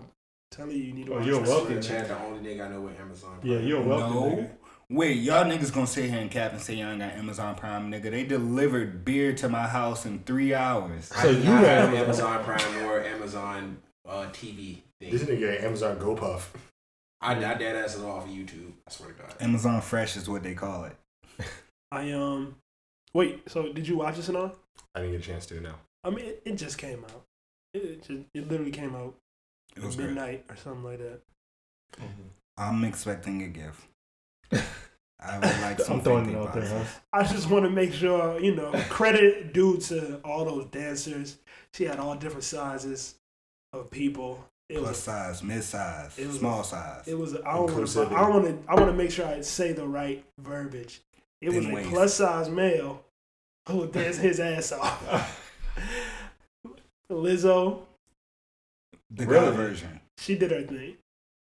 telling you, you need to Oh, watch. you're this welcome. Chad, the only nigga I know with Amazon. Yeah, you're welcome. No. Nigga. Wait, y'all niggas gonna sit here and cap and say y'all ain't got Amazon Prime, nigga. They delivered beer to my house in three hours. I So do you not have have Amazon Prime or Amazon uh, TV This thing. nigga Amazon Go Puff. I, I dead ass it off of YouTube. I swear to God. Amazon Fresh is what they call it. [laughs] I um, wait. So did you watch this and all? I didn't get a chance to No. I mean, it, it just came out. It, it just it literally came out It was great. midnight or something like that. I'm expecting a gift. I would like [laughs] some I'm throwing it out there, huh? I just want to make sure, you know, credit due to all those dancers. She had all different sizes of people. It Plus was, size, mid size, It was- small size. it was. I don't want to. I want to. I want to make sure I say the right verbiage. It was Thin a plus size male who danced his ass off. [laughs] Lizzo, the Really? girl version. she did her thing.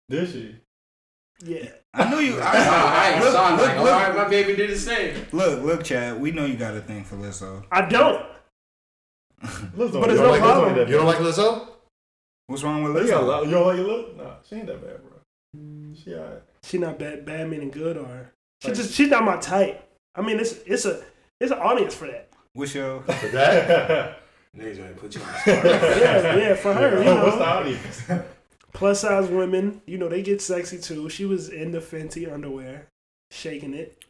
Did she? Yeah, I knew you. [laughs] All right, look, so I'm look, like, look, all right, my baby did the same. look, look, Chad. We know you got a thing for Lizzo. I don't. Lizzo, But you it's no like problem. Lizzo You don't like Lizzo? What's wrong with bad. You, Lizzo? lot- you don't like your look? Nah, she ain't that bad, bro. She alright. She not bad, bad meaning good, or she Like- just she's not my type. I mean, it's it's a it's an audience for that. What's your? [laughs] For that? Niggas ready to put you on the [laughs] spot. Yeah, yeah, for her. You What's the audience? Plus size women, you know, they get sexy too. She was in the Fenty underwear, shaking it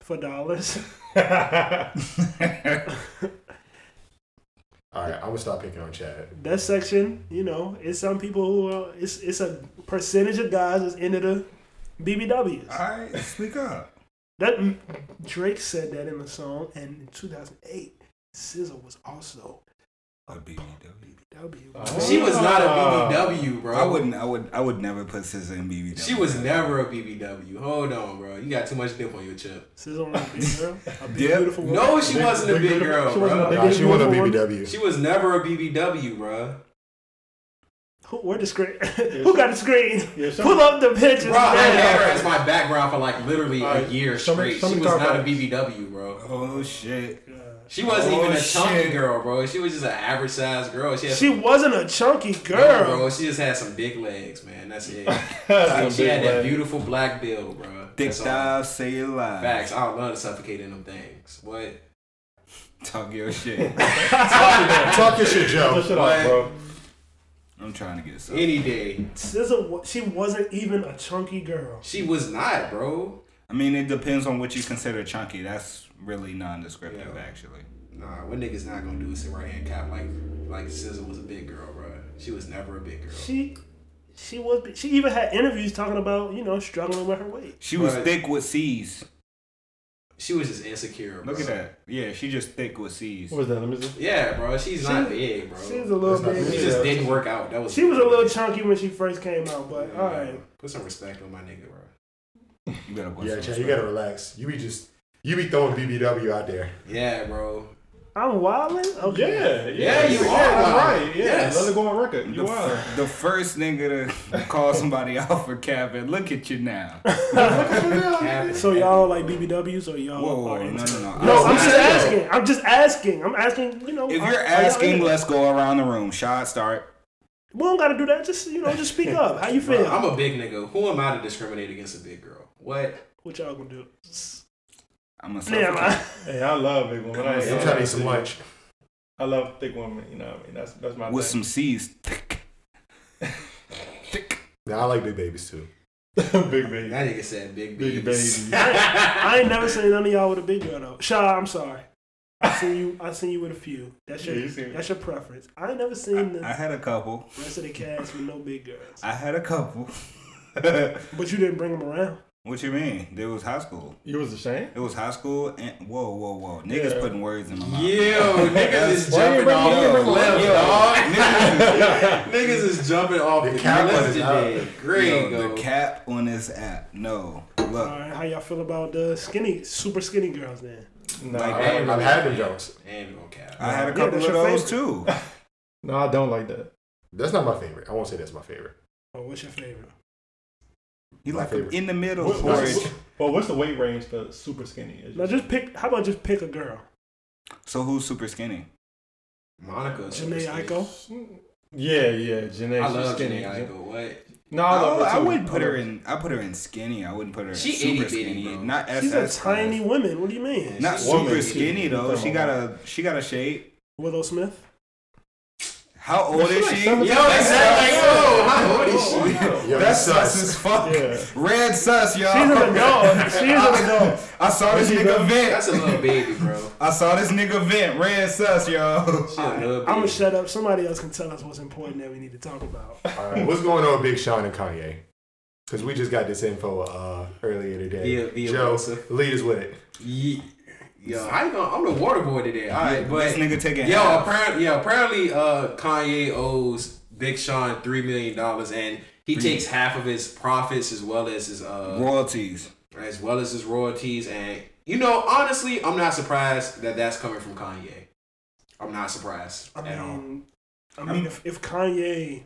for dollars. [laughs] All right, I'm gonna stop picking on Chad. That section, you know, it's some people who are, it's it's a percentage of guys that's into the BBWs. All right, speak up. That mm, Drake said that in the song, and in 2008, SZA was also A BBW. BBW. Oh. She was not a BBW, bro. I wouldn't. I would. I would never put SZA in BBW. She was never a BBW. Hold on, bro. You got too much dip on your chip. SZA was a big girl, a [laughs] big Yep. beautiful woman. No, she Big- wasn't a big big girl, she wasn't a bro. big- Nah, she wasn't a beautiful BBW. She was never a BBW, bro. Who, where the screen? [laughs] Who got the screen? Yeah, Pull up the pictures. Bro, I had her as my background for like literally a year show me- straight. show me She was car not a. BBW, bro. Oh shit. She wasn't Oh, even a oh, chunky shit. girl, bro. She was just an average sized girl. She She some, wasn't a chunky No, girl. bro. She just had some big legs, man. That's it. [laughs] Some she big had that beautiful black build, bro. Thick That's thighs, say it live. Facts. I would love to suffocate in them things. What? Talk your [laughs] [laughs] shit. Talk your shit, Shut Joe. shit off, bro. I'm trying to get some. Any day. SZA, wa- she wasn't even a chunky girl. She was not, bro. I mean, it depends on what you consider chunky. That's really non-descriptive, Yeah. actually. Nah, what niggas not gonna do is sit right here and cap like like SZA was a big girl, bro. She was never a big girl. She, she was. She even had interviews talking about you know struggling with her weight. She was Right. thick with C's. She was just insecure. Bro. Look at that. Yeah, she just thick with C's. What was that? Let me see. Yeah, bro. She's She- not big, bro. She was a little That's not bit. She just didn't work out. That was. She was a little chunky when she first came out, but Yeah. all right. Put some respect on my nigga, bro. You better put Yeah, some Chad, you gotta relax. You be just, you be throwing BBW out there. Yeah, bro. I'm wilding. Okay. Yeah, Yeah, yeah, you yeah, are. that's right. Yeah, Yes. let it go on record. The, You are. f- the first nigga to call somebody [laughs] out for capping. Look at you now. [laughs] So y'all like BBWs or y'all? Whoa, whoa, are no, no, no. No, I- I'm just I- asking. I'm just asking. I'm asking. You know, If you're are asking, into- let's go around the room. Shot start. we don't got to do that. Just you know, just speak up. How you Bro, feel? I'm a big nigga. Who am I to discriminate against a big girl? What? what y'all gonna do? I'm a Never mind. Hey, I love big women. I ain't I'm gonna trying to eat some lunch. I love thick women. You know what I mean? That's that's my with thing. some C's. Thick. Now I like big babies too. [laughs] big baby. That nigga said big Big babies. baby. [laughs] I ain't never seen none of y'all with a big girl though. Shaw, I'm sorry. I seen you. I seen you with a few. That's your. Yeah, you that's your preference. I ain't never seen the I had a couple. rest of the cast with no big girls. I had a couple. But you didn't bring them around. What you mean? It was high school. You was ashamed? It was high school and whoa, whoa, whoa. Niggas Yeah. putting words in my mouth. Yo, niggas is you jumping off the bring cliff, dog. niggas, [laughs] Niggas is jumping off The the, cap cliff was today. Great, yo, go. the cap on this app. No. Look. Alright, how y'all feel about the skinny, super skinny girls then? Nah, Like, I, hey, I've had them jokes. Ain't no cap. I had a couple that's of those favorite. too. [laughs] no, I don't like that. That's not my favorite. I won't say that's my favorite. Oh, what's your favorite? You My like 'em favorite. in the middle What- porridge. what's, well, what's the weight range for super skinny? Now just pick. How about just pick a girl? So who's super skinny? Monica. Jhené Aiko. Yeah, yeah. Jhené, I she's love skinny. Jhené Aiko. What? No, I love Oh, I wouldn't put her in. I put her in skinny. I wouldn't put her in She super itty bitty, skinny. bro. Not SS She's a class. tiny woman. What do you mean? Not She's super skinny She- though. She got a she got a shape. Willow Smith. How old is she? Yo, exactly. Yo, how old is she? Yo, That's that's sus as fuck. Yeah. Red sus, y'all. She's an adult. She's an [laughs] adult. I saw this nigga vent. That's a little baby, bro. [laughs] I saw this nigga vent. Red sus, y'all. She a little [laughs] I'm gonna shut up. Somebody else can tell us what's important that we need to talk about. All right, what's going on with Big Sean and Kanye? Because we just got this info uh, earlier today. Via- via Joe, WhatsApp. lead us with it. Ye- Yo, how you gonna? I'm the water boy today. All right, but this nigga taking Yo, half. apparently, yeah, apparently, uh, Kanye owes Big Sean three million dollars, and he takes half of his profits as well as his uh, royalties. as well as his royalties. And you know, honestly, I'm not surprised that that's coming from Kanye. I'm not surprised I at all. mean, I mean, if, if Kanye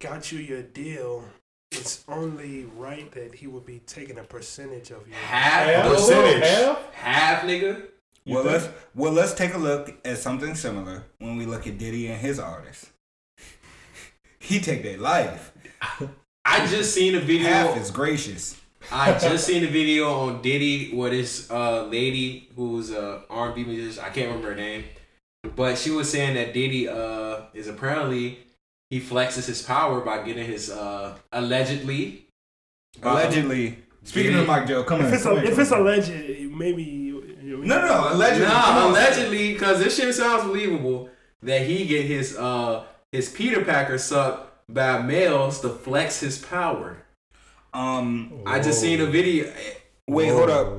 got you your deal, it's only right that he would be taking a percentage of your. Half, Half? Percentage. Half? half, nigga. Well, think? let's well let's take a look at something similar when we look at Diddy and his artists. [laughs] He take their life. I just seen a video. Half is gracious. I just seen a video on Diddy with this uh, lady who's a R&B musician. I can't remember her name, but she was saying that Diddy uh, is apparently he flexes his power by getting his uh, allegedly. Allegedly. Speaking Diddy- of Mike Joe, come If on. it's a, if it's alleged, maybe. You, you, no, no, no, allegedly. come Nah, on. allegedly, because this shit sounds believable that he get his uh his Peter Packer sucked by males to flex his power. Um, I just seen a video. wait, hold up.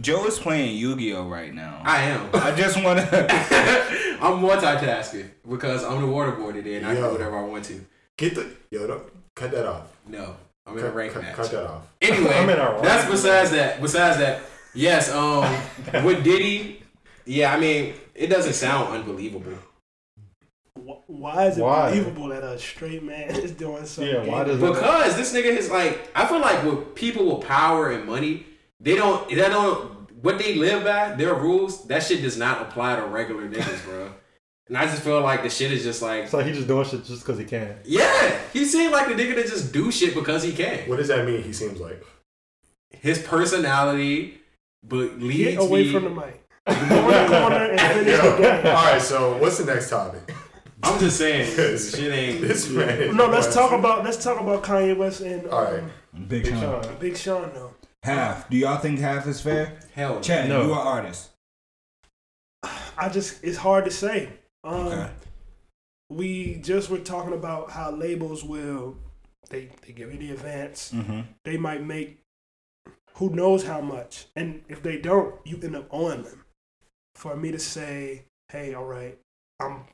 Joe is playing Yu-Gi-Oh right now. I am. I just want to. [laughs] [laughs] I'm multitasking because I'm the water boy today and I can do whatever I want to. Get the yo, don't cut that off. No, I'm in a Cut, rank cut, match. cut that off. Anyway, I'm in a rank that's besides that. Besides that, yes. Um, [laughs] with Diddy, yeah. I mean, it doesn't sound unbelievable. Why is it Why? believable that a straight man is doing something? Yeah, why does it? Because this nigga is like, I feel like with people with power and money, they don't, they don't, what they live by, their rules, that shit does not apply to regular niggas, bro. And I just feel like the shit is just like, So he just doing shit just because he can. yeah, he seemed like the nigga that just do shit because he can. What does that mean? He seems like. His personality, but leads Get away me. from the mic. [laughs] Go in and [laughs] finish the All game. right, so what's the next topic? I'm just saying, [laughs] this shit ain't. This man. No, let's talk about let's talk about Kanye West and um, All right. Big Big Sean. Sean. Big Sean though. Half. Do y'all think half is fair? Hell, no. Chad, No. you are artist. I just it's hard to say. Um, Okay. We just were talking about how labels will they they give you the advance. Mm-hmm. They might make who knows how much, and if they don't, you end up owing them. For me to say, hey, all right, I'm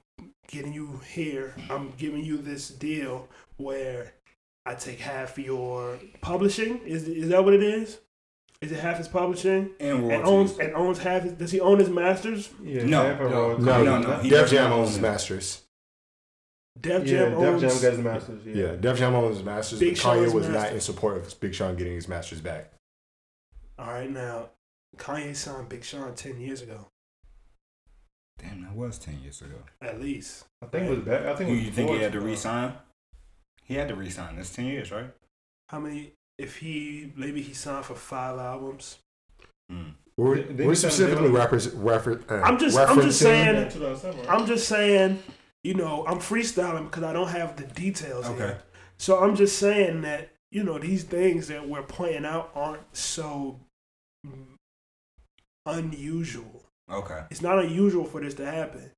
getting you here. I'm giving you this deal where I take half your publishing. Is is that what it is? Is it half his publishing? And And owns and owns half. His, does he own his masters? Yeah, No, no. No, no, no, he Def Jam owns his masters. Def Yeah, Jam Def owns. Jam got his masters. Yeah. Yeah, Def Jam owns his masters, Big but Sean's Kanye was not in support of Big Sean getting his masters back. All right, now Kanye signed Big Sean ten years ago, Damn, that was ten years ago. at least. I think it was bad. I think. Who you think he had to it's, uh, resign? He had to resign. That's ten years, right? How many? If he maybe he signed for five albums. Mm. We're, Did- did we're specifically Dylan? rappers, refer, uh, I'm just- I'm just saying- Yeah, 2007, right? I'm just saying, you know, I'm freestyling because I don't have the details Okay. here. So I'm just saying that you know these things that we're pointing out aren't so mm, unusual. Okay. It's not unusual for this to happen.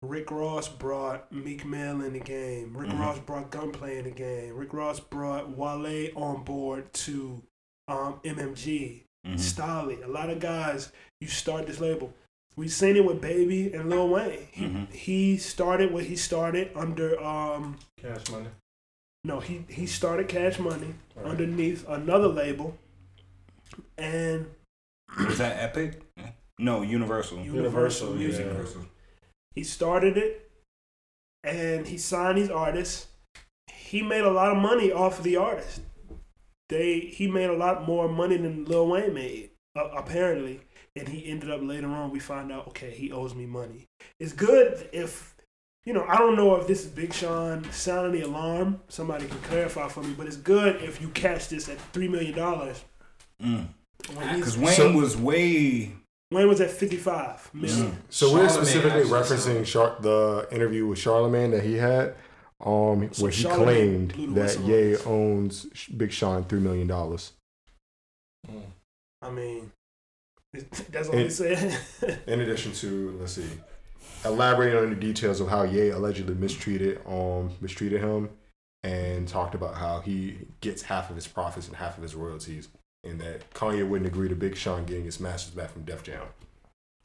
Rick Ross brought Meek Mill in the game. Rick Mhm. Ross brought Gunplay in the game. Rick Ross brought Wale on board to um, MMG, Mhm. Stalley, a lot of guys. You start this label. We've seen it with Baby and Lil Wayne. He, Mhm. he started what he started under. Um, Cash money. no, he he started Cash Money Right. underneath another label, and Was that Epic? No, Universal. Universal Music yeah. Group. He started it, and he signed these artists. He made a lot of money off of the artists. They he made a lot more money than Lil Wayne made, uh, apparently. And he ended up later on. We find out, okay, he owes me money. It's good if you know. I don't know if this is Big Sean sounding the alarm. Somebody can clarify for me. But it's good if you catch this at three million dollars. Mm. Because Wayne So- was way. Wayne was at fifty-five million. So we're specifically referencing Char- the interview with Charlemagne that he had, um, So where he Charlemagne claimed the that whistle on Ye this. owns Sh- Big Sean three million dollars. I mean, [laughs] that's all he And- said. [laughs] In addition to, let's see, elaborating on the details of how Ye allegedly mistreated um mistreated him, and talked about how he gets half of his profits and half of his royalties, and that Kanye wouldn't agree to Big Sean getting his masters back from Def Jam.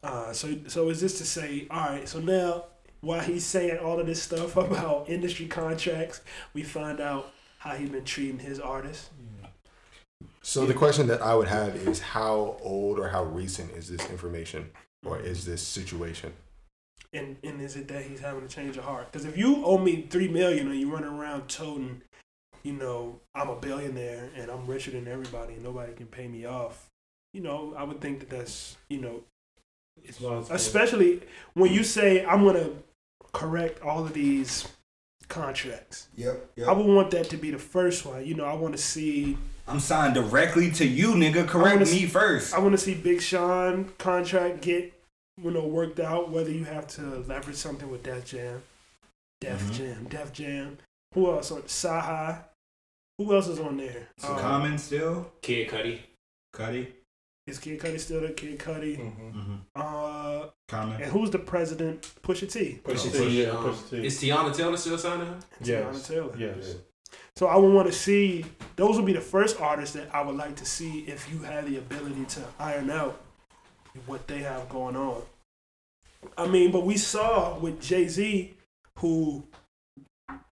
Uh, so, so is this to say, all right? So now, while he's saying all of this stuff [laughs] about industry contracts, we find out how he's been treating his artists. So the question that I would have is how old or how recent is this information or is this situation? And and is it that he's having a change of heart? Because if you owe me three million and you running around toting, you know, I'm a billionaire and I'm richer than everybody and nobody can pay me off, you know, I would think that that's you know, it's especially when you say I'm gonna correct all of these contracts. Yep. I would want that to be the first one. You know, I want to see I'm signed directly to you, nigga. Correct wanna me first. I want to see Big Sean contract get you know worked out. Whether you have to leverage something with Def Jam, Def Mhm. Jam, Def Jam. Who else on Saha? Who else is on there? So Um, Common still. Kid Cudi. Cuddy. is Kid Cudi still there? Kid Cudi. Mm-hmm. Mm-hmm. Uh, Common. and who's the president? Pusha T. Push Push T, yeah, um, push it. Is Teyana Taylor still signing her? and Yes. Teyana Taylor. Yes. So I would want to see those would be the first artists that I would like to see if you have the ability to iron out what they have going on. I mean, but we saw with Jay Z who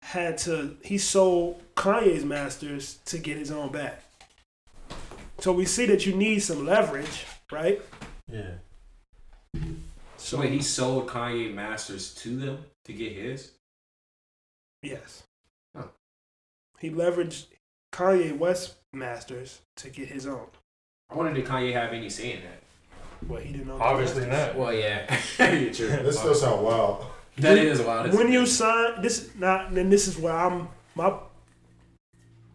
had to he sold Kanye's masters to get his own back. So we see that you need some leverage, right? Yeah. So wait, he sold Kanye masters to them to get his? Yes. Huh. He leveraged Kanye West masters to get his own. I wonder did Kanye have any say in that? Well, he didn't know. Obviously not. Well, yeah, [laughs] You're true. This still sound wild. That is wild. when you sign this not then this is where i'm my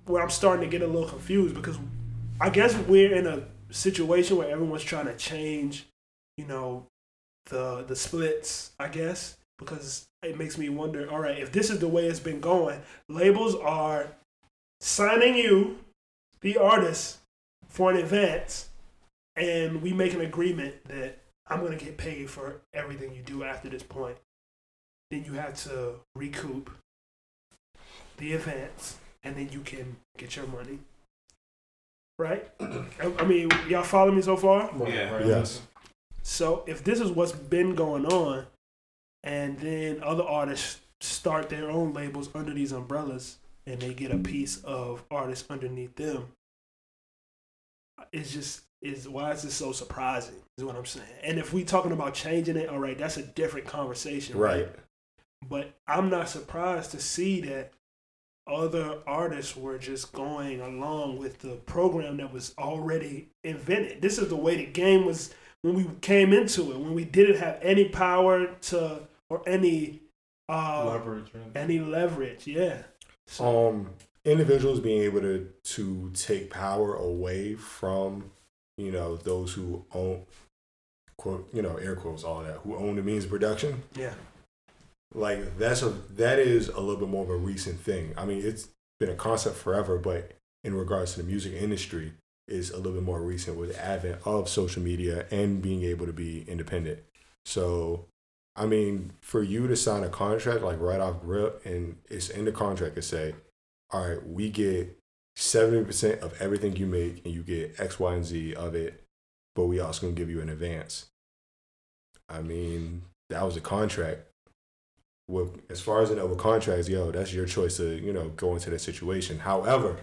where i'm starting to get a little confused because i guess we're in a situation where everyone's trying to change you know the the splits i guess because it makes me wonder all right if this is the way it's been going labels are signing you the artist for an advance and we make an agreement that i'm going to get paid for everything you do after this point then you have to recoup the advance, and then you can get your money. Right? [clears throat] I I mean, y'all follow me so far? Yeah. Right. Yes. So if this is what's been going on, and then other artists start their own labels under these umbrellas, and they get a piece of artists underneath them, it's just is why is this so surprising? Is what I'm saying. And if we talking about changing it, all right, that's a different conversation, Right. But I'm not surprised to see that other artists were just going along with the program that was already invented. This is the way the game was when we came into it, when we didn't have any power to or any uh Leverage. right? any leverage. Yeah. So, Um, individuals being able to to take power away from, you know, those who own, quote, you know, air quotes, all that, who own the means of production. yeah. Like that's a that is a little bit more of a recent thing. I mean, it's been a concept forever, but in regards to the music industry, is a little bit more recent with the advent of social media and being able to be independent. So, I mean, for you to sign a contract like right off rip, and it's in the contract to say, all right, we get seventy percent of everything you make, and you get X, Y, and Z of it, but we also gonna give you an advance. I mean, that was a contract. With as far as I know with contracts, yo, that's your choice to you know go into that situation. However,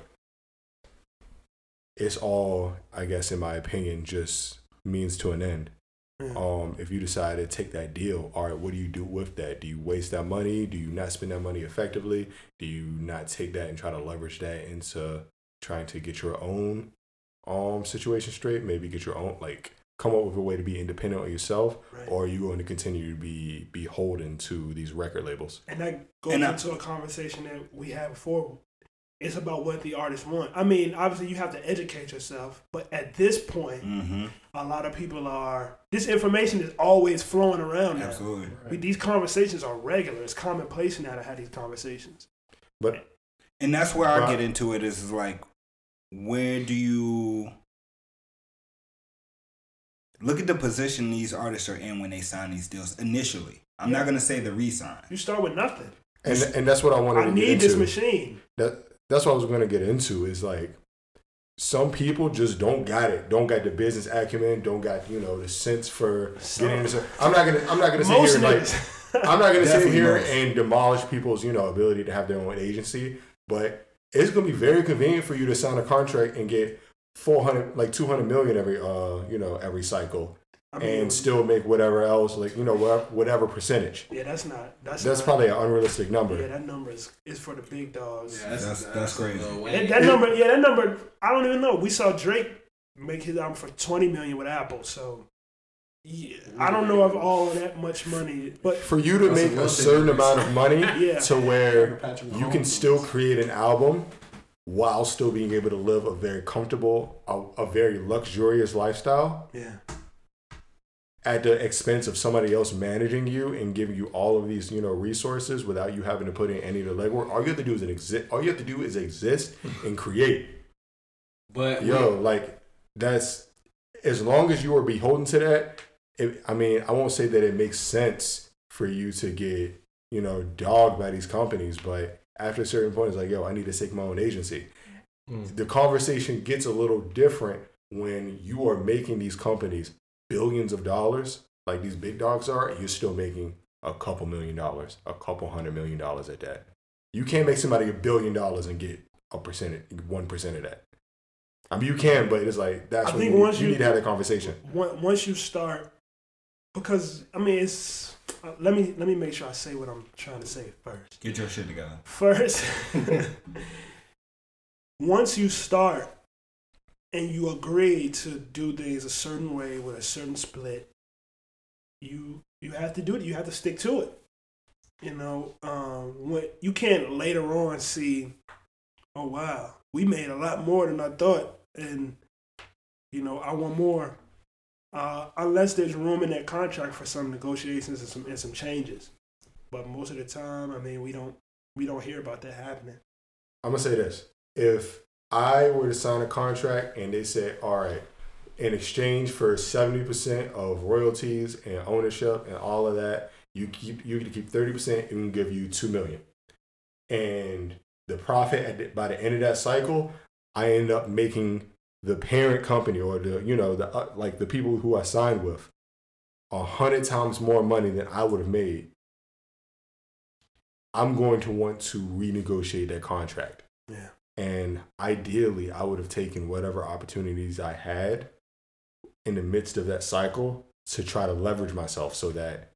it's all, I guess, in my opinion, just means to an end. Yeah. Um, if you decide to take that deal, all right, what do you do with that? Do you waste that money? Do you not spend that money effectively? Do you not take that and try to leverage that into trying to get your own um situation straight? Maybe get your own like come up with a way to be independent of yourself, Right. or are you going to continue to be beholden to these record labels? And that goes And into a conversation that we had before. It's about what the artists want. I mean, obviously you have to educate yourself, but at this point, Mm-hmm. a lot of people are. This information is always flowing around now. Absolutely. We- These conversations are regular. It's commonplace now to have these conversations. But And that's where I get into it is like, where do you look at the position these artists are in when they sign these deals initially? I'm Yeah. not gonna say the re-sign. You start with nothing. and and that's what I wanted I to get need this machine. that that's what I was gonna get into is like some people just don't got it, don't got the business acumen, don't got you know the sense for getting into. I'm not gonna I'm not gonna sit Most here and like. [laughs] I'm not gonna sit here most. and demolish people's you know ability to have their own agency, but it's gonna be very convenient for you to sign a contract and get 400 like 200 million every uh you know every cycle I mean, and still make whatever else like you know whatever, whatever percentage. yeah, that's not. That's That's not, probably an unrealistic number. Yeah, that number is, is for the big dogs. Yeah, That's- that's crazy. Lil That, Wayne. that number, yeah, that number. I don't even know. We saw Drake make his album for twenty million with Apple, so yeah, I don't know of all that much money, but For you to make a certain amount of money [laughs] Yeah. to where you can still create an album while still being able to live a very comfortable, a, a very luxurious lifestyle yeah, at the expense of somebody else managing you and giving you all of these, you know, resources without you having to put in any of the legwork. All you have to do is exist. All you have to do is exist and create. But Yo, like that's as long as you are beholden to that. It, I mean, I won't say that it makes sense for you to get you know dogged by these companies, but after a certain point, it's like, yo, I need to take my own agency. Mm. The conversation gets a little different when you are making these companies billions of dollars, like these big dogs are. You're still making a couple million dollars, a couple hundred million dollars at that. You can't make somebody a billion dollars and get a percentage, one percent of that. I mean, you can, but it's like that's I when think you, once you you- need to have that conversation. Once once you start, because I mean, it's. Uh, let me let me make sure I say what I'm trying to say first. Get your shit together. First, [laughs] once you start and you agree to do things a certain way with a certain split, you you have to do it. You have to stick to it. You know, um, when you can't later on see, oh wow, we made a lot more than I thought, and you know I want more. Uh, unless there's room in that contract for some negotiations and some and some changes, but most of the time, I mean, we don't we don't hear about that happening. I'm gonna say this: if I were to sign a contract and they said, "All right, in exchange for seventy percent of royalties and ownership and all of that, you keep you to keep thirty percent, and we give you two million, and the profit the, by the end of that cycle, I end up making the parent company or the you know the uh, like the people who I signed with a hundred times more money than I would have made. I'm going to want to renegotiate that contract. Yeah. And ideally, I would have taken whatever opportunities I had in the midst of that cycle to try to leverage myself so that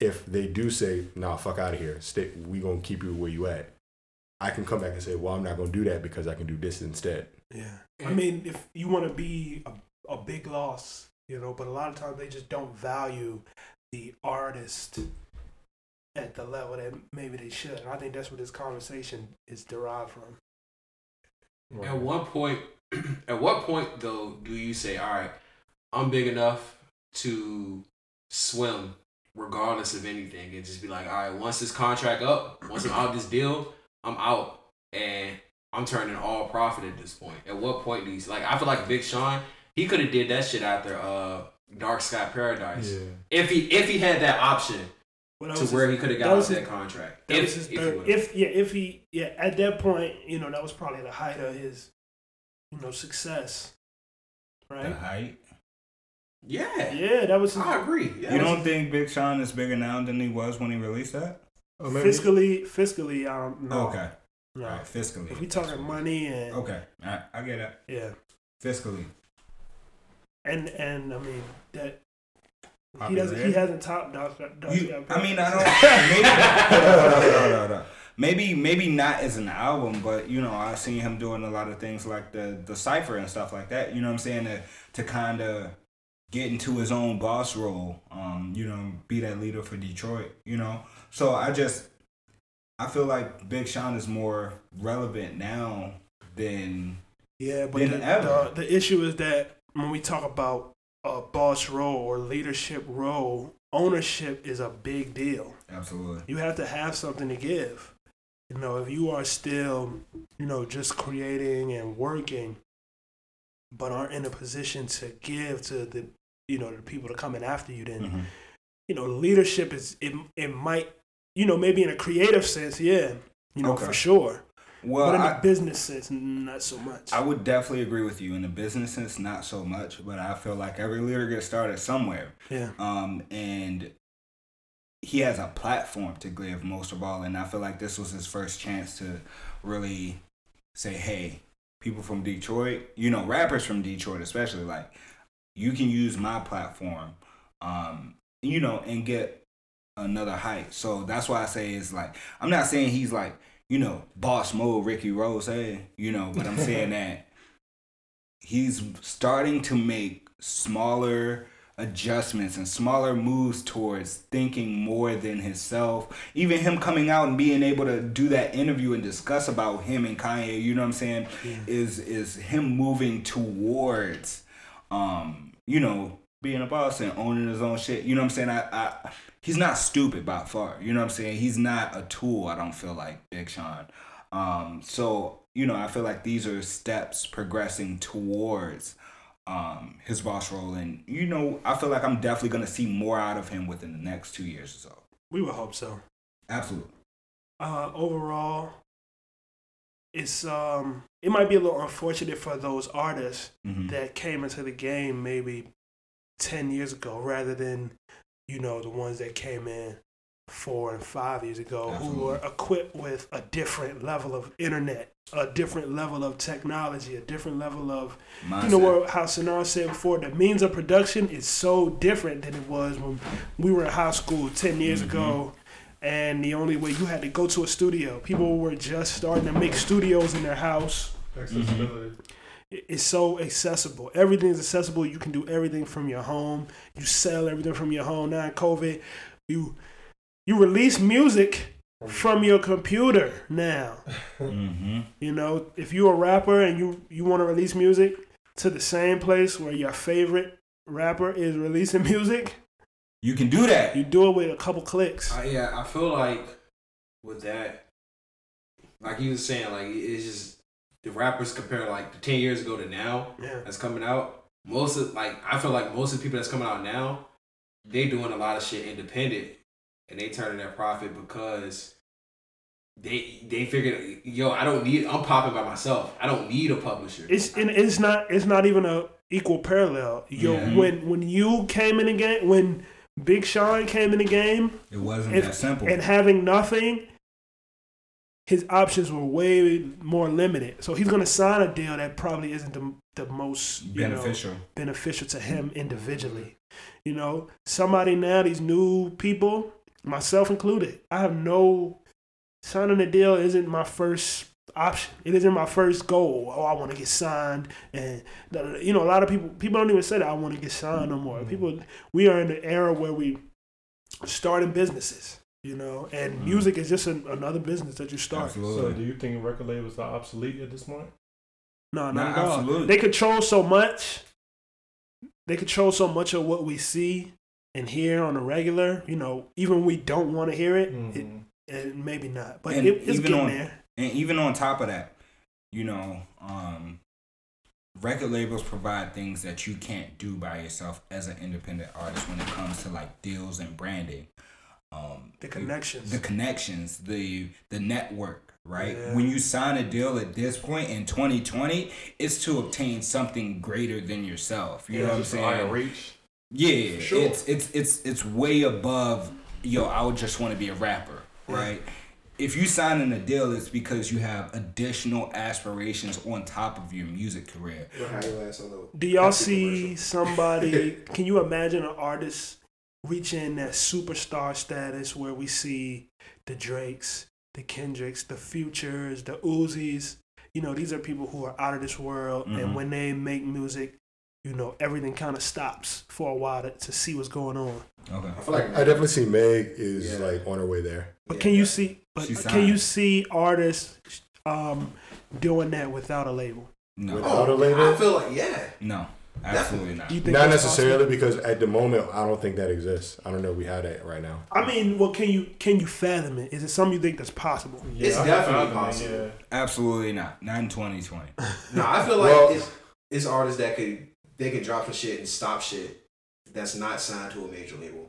if they do say, nah, fuck out of here, stay, we going to keep you where you at, I can come back and say, well, I'm not going to do that because I can do this instead. Yeah. I mean, if you want to be a, a big loss, you know, but a lot of times they just don't value the artist at the level that maybe they should. And I think that's what this conversation is derived from. At what point, [clears throat] at what point though, do you say, "All right, I'm big enough to swim, regardless of anything," and just be like, "All right, once this contract up, once I'm out this deal, I'm out, and I'm turning all profit at this point." At what point do you like? I feel like Big Sean, he could have did that shit after uh Dark Sky Paradise, if he if he had that option Well, that to where his- he could have that got was out his- that contract. That if, was his if he third. would've. If yeah, if he yeah, at that point, you know, that was probably the height of his you know, success. Right? The Right? height. Yeah, Yeah, that was his, I agree. Yeah, You don't think Big Sean is bigger now than he was when he released that? Or maybe- fiscally. Fiscally, um, no, Okay. No. Right. Fiscally. If we talking money and Okay. Right. I get it. yeah, Fiscally. and and I mean that he doesn't. He hasn't topped You, I mean, I don't. Maybe, [laughs] hold on, hold on, hold on, hold on. maybe, maybe not as an album, but you know, I've seen him doing a lot of things like the the cipher and stuff like that. You know what I'm saying? To to kind of get into his own boss role. Um, you know, be that leader for Detroit. You know, so I just I feel like Big Sean is more relevant now than Yeah, but than the, ever. the, the issue is that when we talk about a boss role or leadership role, ownership is a big deal. absolutely. You have to have something to give. You know, if you are still, you know, just creating and working, but aren't in a position to give to the, you know, the people that are coming after you, then Mhm. you know, leadership is it. It might, you know, maybe in a creative sense, yeah, you know, Okay. for sure. Well, but in I, a business sense, not so much. I would definitely agree with you. In the business sense, not so much, but I feel like every leader gets started somewhere. yeah. Um, and he has a platform to give most of all, and I feel like this was his first chance to really say, "Hey, people from Detroit, you know, rappers from Detroit, especially, like, you can use my platform, um, you know, and get another height." So that's why I say it's like I'm not saying he's like you know boss mode Ricky Rose, hey, you know, but I'm [laughs] saying that he's starting to make smaller adjustments and smaller moves towards thinking more than himself. Even him coming out and being able to do that interview and discuss about him and Kanye, you know what I'm saying, is is him moving towards um, you know, being a boss and owning his own shit. You know what I'm saying? I, I he's not stupid by far. You know what I'm saying? He's not a tool, I don't feel like Big Sean. Um, so, you know, I feel like these are steps progressing towards um his boss role and you know, I feel like I'm definitely gonna see more out of him within the next two years or so. We would hope so. Absolutely. Uh, overall, it's um, it might be a little unfortunate for those artists Mhm. that came into the game maybe ten years ago, rather than you know the ones that came in four and five years ago, who were equipped with a different level of internet, a different level of technology, a different level of you know what how Sonar said before, the means of production is so different than it was when we were in high school ten years mm-hmm. ago. And the only way you had to go to a studio, people were just starting to make studios in their house. Accessibility. It- It's so accessible. Everything is accessible. You can do everything from your home. You sell everything from your home. Now in COVID, you you release music from your computer now. Mm-hmm. You know, if you're a rapper and you you want to release music to the same place where your favorite rapper is releasing [laughs] music, You can do that. you do it with a couple clicks. I, yeah, I feel like with that, like you was saying, like it's just the rappers compare like the ten years ago to now Yeah. that's coming out. Most of like I feel like most of the people that's coming out now, they doing a lot of shit independent, and they turning their profit because they they figured, yo, I don't need. I'm popping by myself. I don't need a publisher. It's and it's not it's not even a equal parallel. Yo, Yeah. when when you came in the game, when Big Sean came in the game, It wasn't and, that simple. and having nothing, his options were way more limited. So he's gonna sign a deal that probably isn't the the most you know, Beneficial. beneficial to him individually. You know, somebody now, these new people, myself included, I have no signing a deal isn't my first option. It isn't my first goal. Oh, I want to get signed, and you know, a lot of people people don't even say that I want to get signed no more. Mm-hmm. People, we are in the era where we starting businesses. You know, and music is just an, another business that you start. Absolutely. So, do you think record labels are obsolete at this point? No, Nah, not at all. absolutely. They control so much. They control so much of what we see and hear on a regular. You know, even we don't want to hear it, it Mhm. and maybe not, but it, it's getting on- there. And even on top of that, you know, um, record labels provide things that you can't do by yourself as an independent artist when it comes to like deals and branding. Um, The connections. the connections, the the network, right? Yeah. When you sign a deal at this point in 2020, it's to obtain something greater than yourself. You know what I'm Just higher saying? reach. Yeah, sure. it's it's it's it's way above. Yo, I would just want to be a rapper, right? If you signing a deal, it's because you have additional aspirations on top of your music career. Do y'all see somebody? [laughs] Can you imagine an artist reaching that superstar status where we see the Drakes, the Kendricks, the Futures, the Uzis? You know, these are people who are out of this world, Mhm. and when they make music, you know, everything kind of stops for a while to, to see what's going on. Okay. I feel like I definitely see Meg is Yeah. like on her way there. But can you see? But can you see artists um, doing that without a label? No, Without a label? I feel like yeah. no, absolutely not. Do you think Not necessarily possible? because at the moment I don't think that exists. I don't know if we have that right now. I mean, well, can you can you fathom it? Is it something you think that's possible? It's I- I definitely found possible. Yeah. Absolutely not. Not in 2020. No, [laughs] I feel like Well- it's, it's artists that could they can drop some shit and stop shit that's not signed to a major label.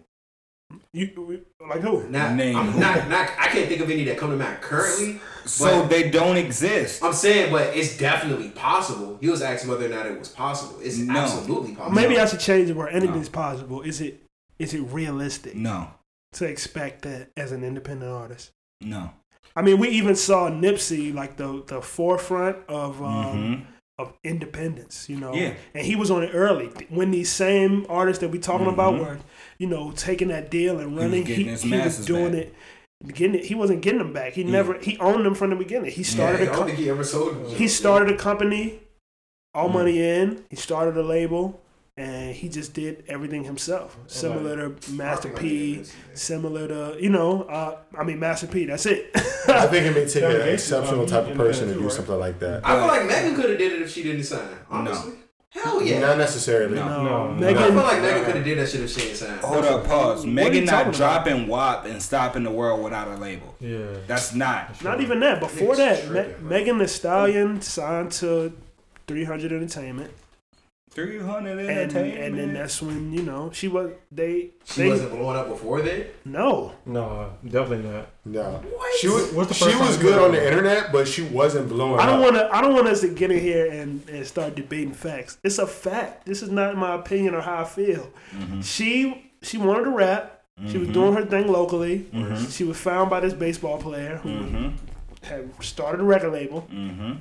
You like who? Not, Name I'm not, not. I can't think of any that come to mind currently. So But- they don't exist. I'm saying, but it's definitely possible. He was asking whether or not it was possible. It's No. absolutely possible. Maybe I should change it where anything's possible. Is it is it realistic No, to expect that as an independent artist? no. I mean, we even saw Nipsey like the the forefront of um, Mhm. of independence, you know. Yeah. And he was on it early. When these same artists that we talking about Mhm. were, you know, taking that deal and running, he, getting his he was doing back. it. Getting it, he wasn't getting them back. He never he owned them from the beginning. He Yeah, started I a don't co- think he ever sold. it. he started a company, all Mm. money in. He started a label, and he just did everything himself. Similar to Master P, similar to you know, uh, I mean Master P. That's it. I think it may take Kevin an exceptional type of person to do something like that. I feel like Megan could have did it if she didn't sign. Honestly, hell yeah. Not necessarily. No. no, No, I Megan. feel like Megan could have did that shit if she ain't signed. Hold up, pause. What Megan not dropping WAP and stopping the world without a label. Yeah. That's not. Not even that. Before that, tripping, Me- Megan Thee Stallion signed to 300 Entertainment, 300 and entertainment. and then that's when you know she was they She they wasn't blowing up before then. no No, definitely not. No. She was, What's the she first time was good on the internet, but she wasn't blowing I don't want to. I don't want us to get in here and, and start debating facts. It's a fact. This is not my opinion or how I feel. Mm-hmm. She she wanted to rap. She was doing her thing locally. She was found by this baseball player who Mm-hmm. had started a record label, Mm-hmm.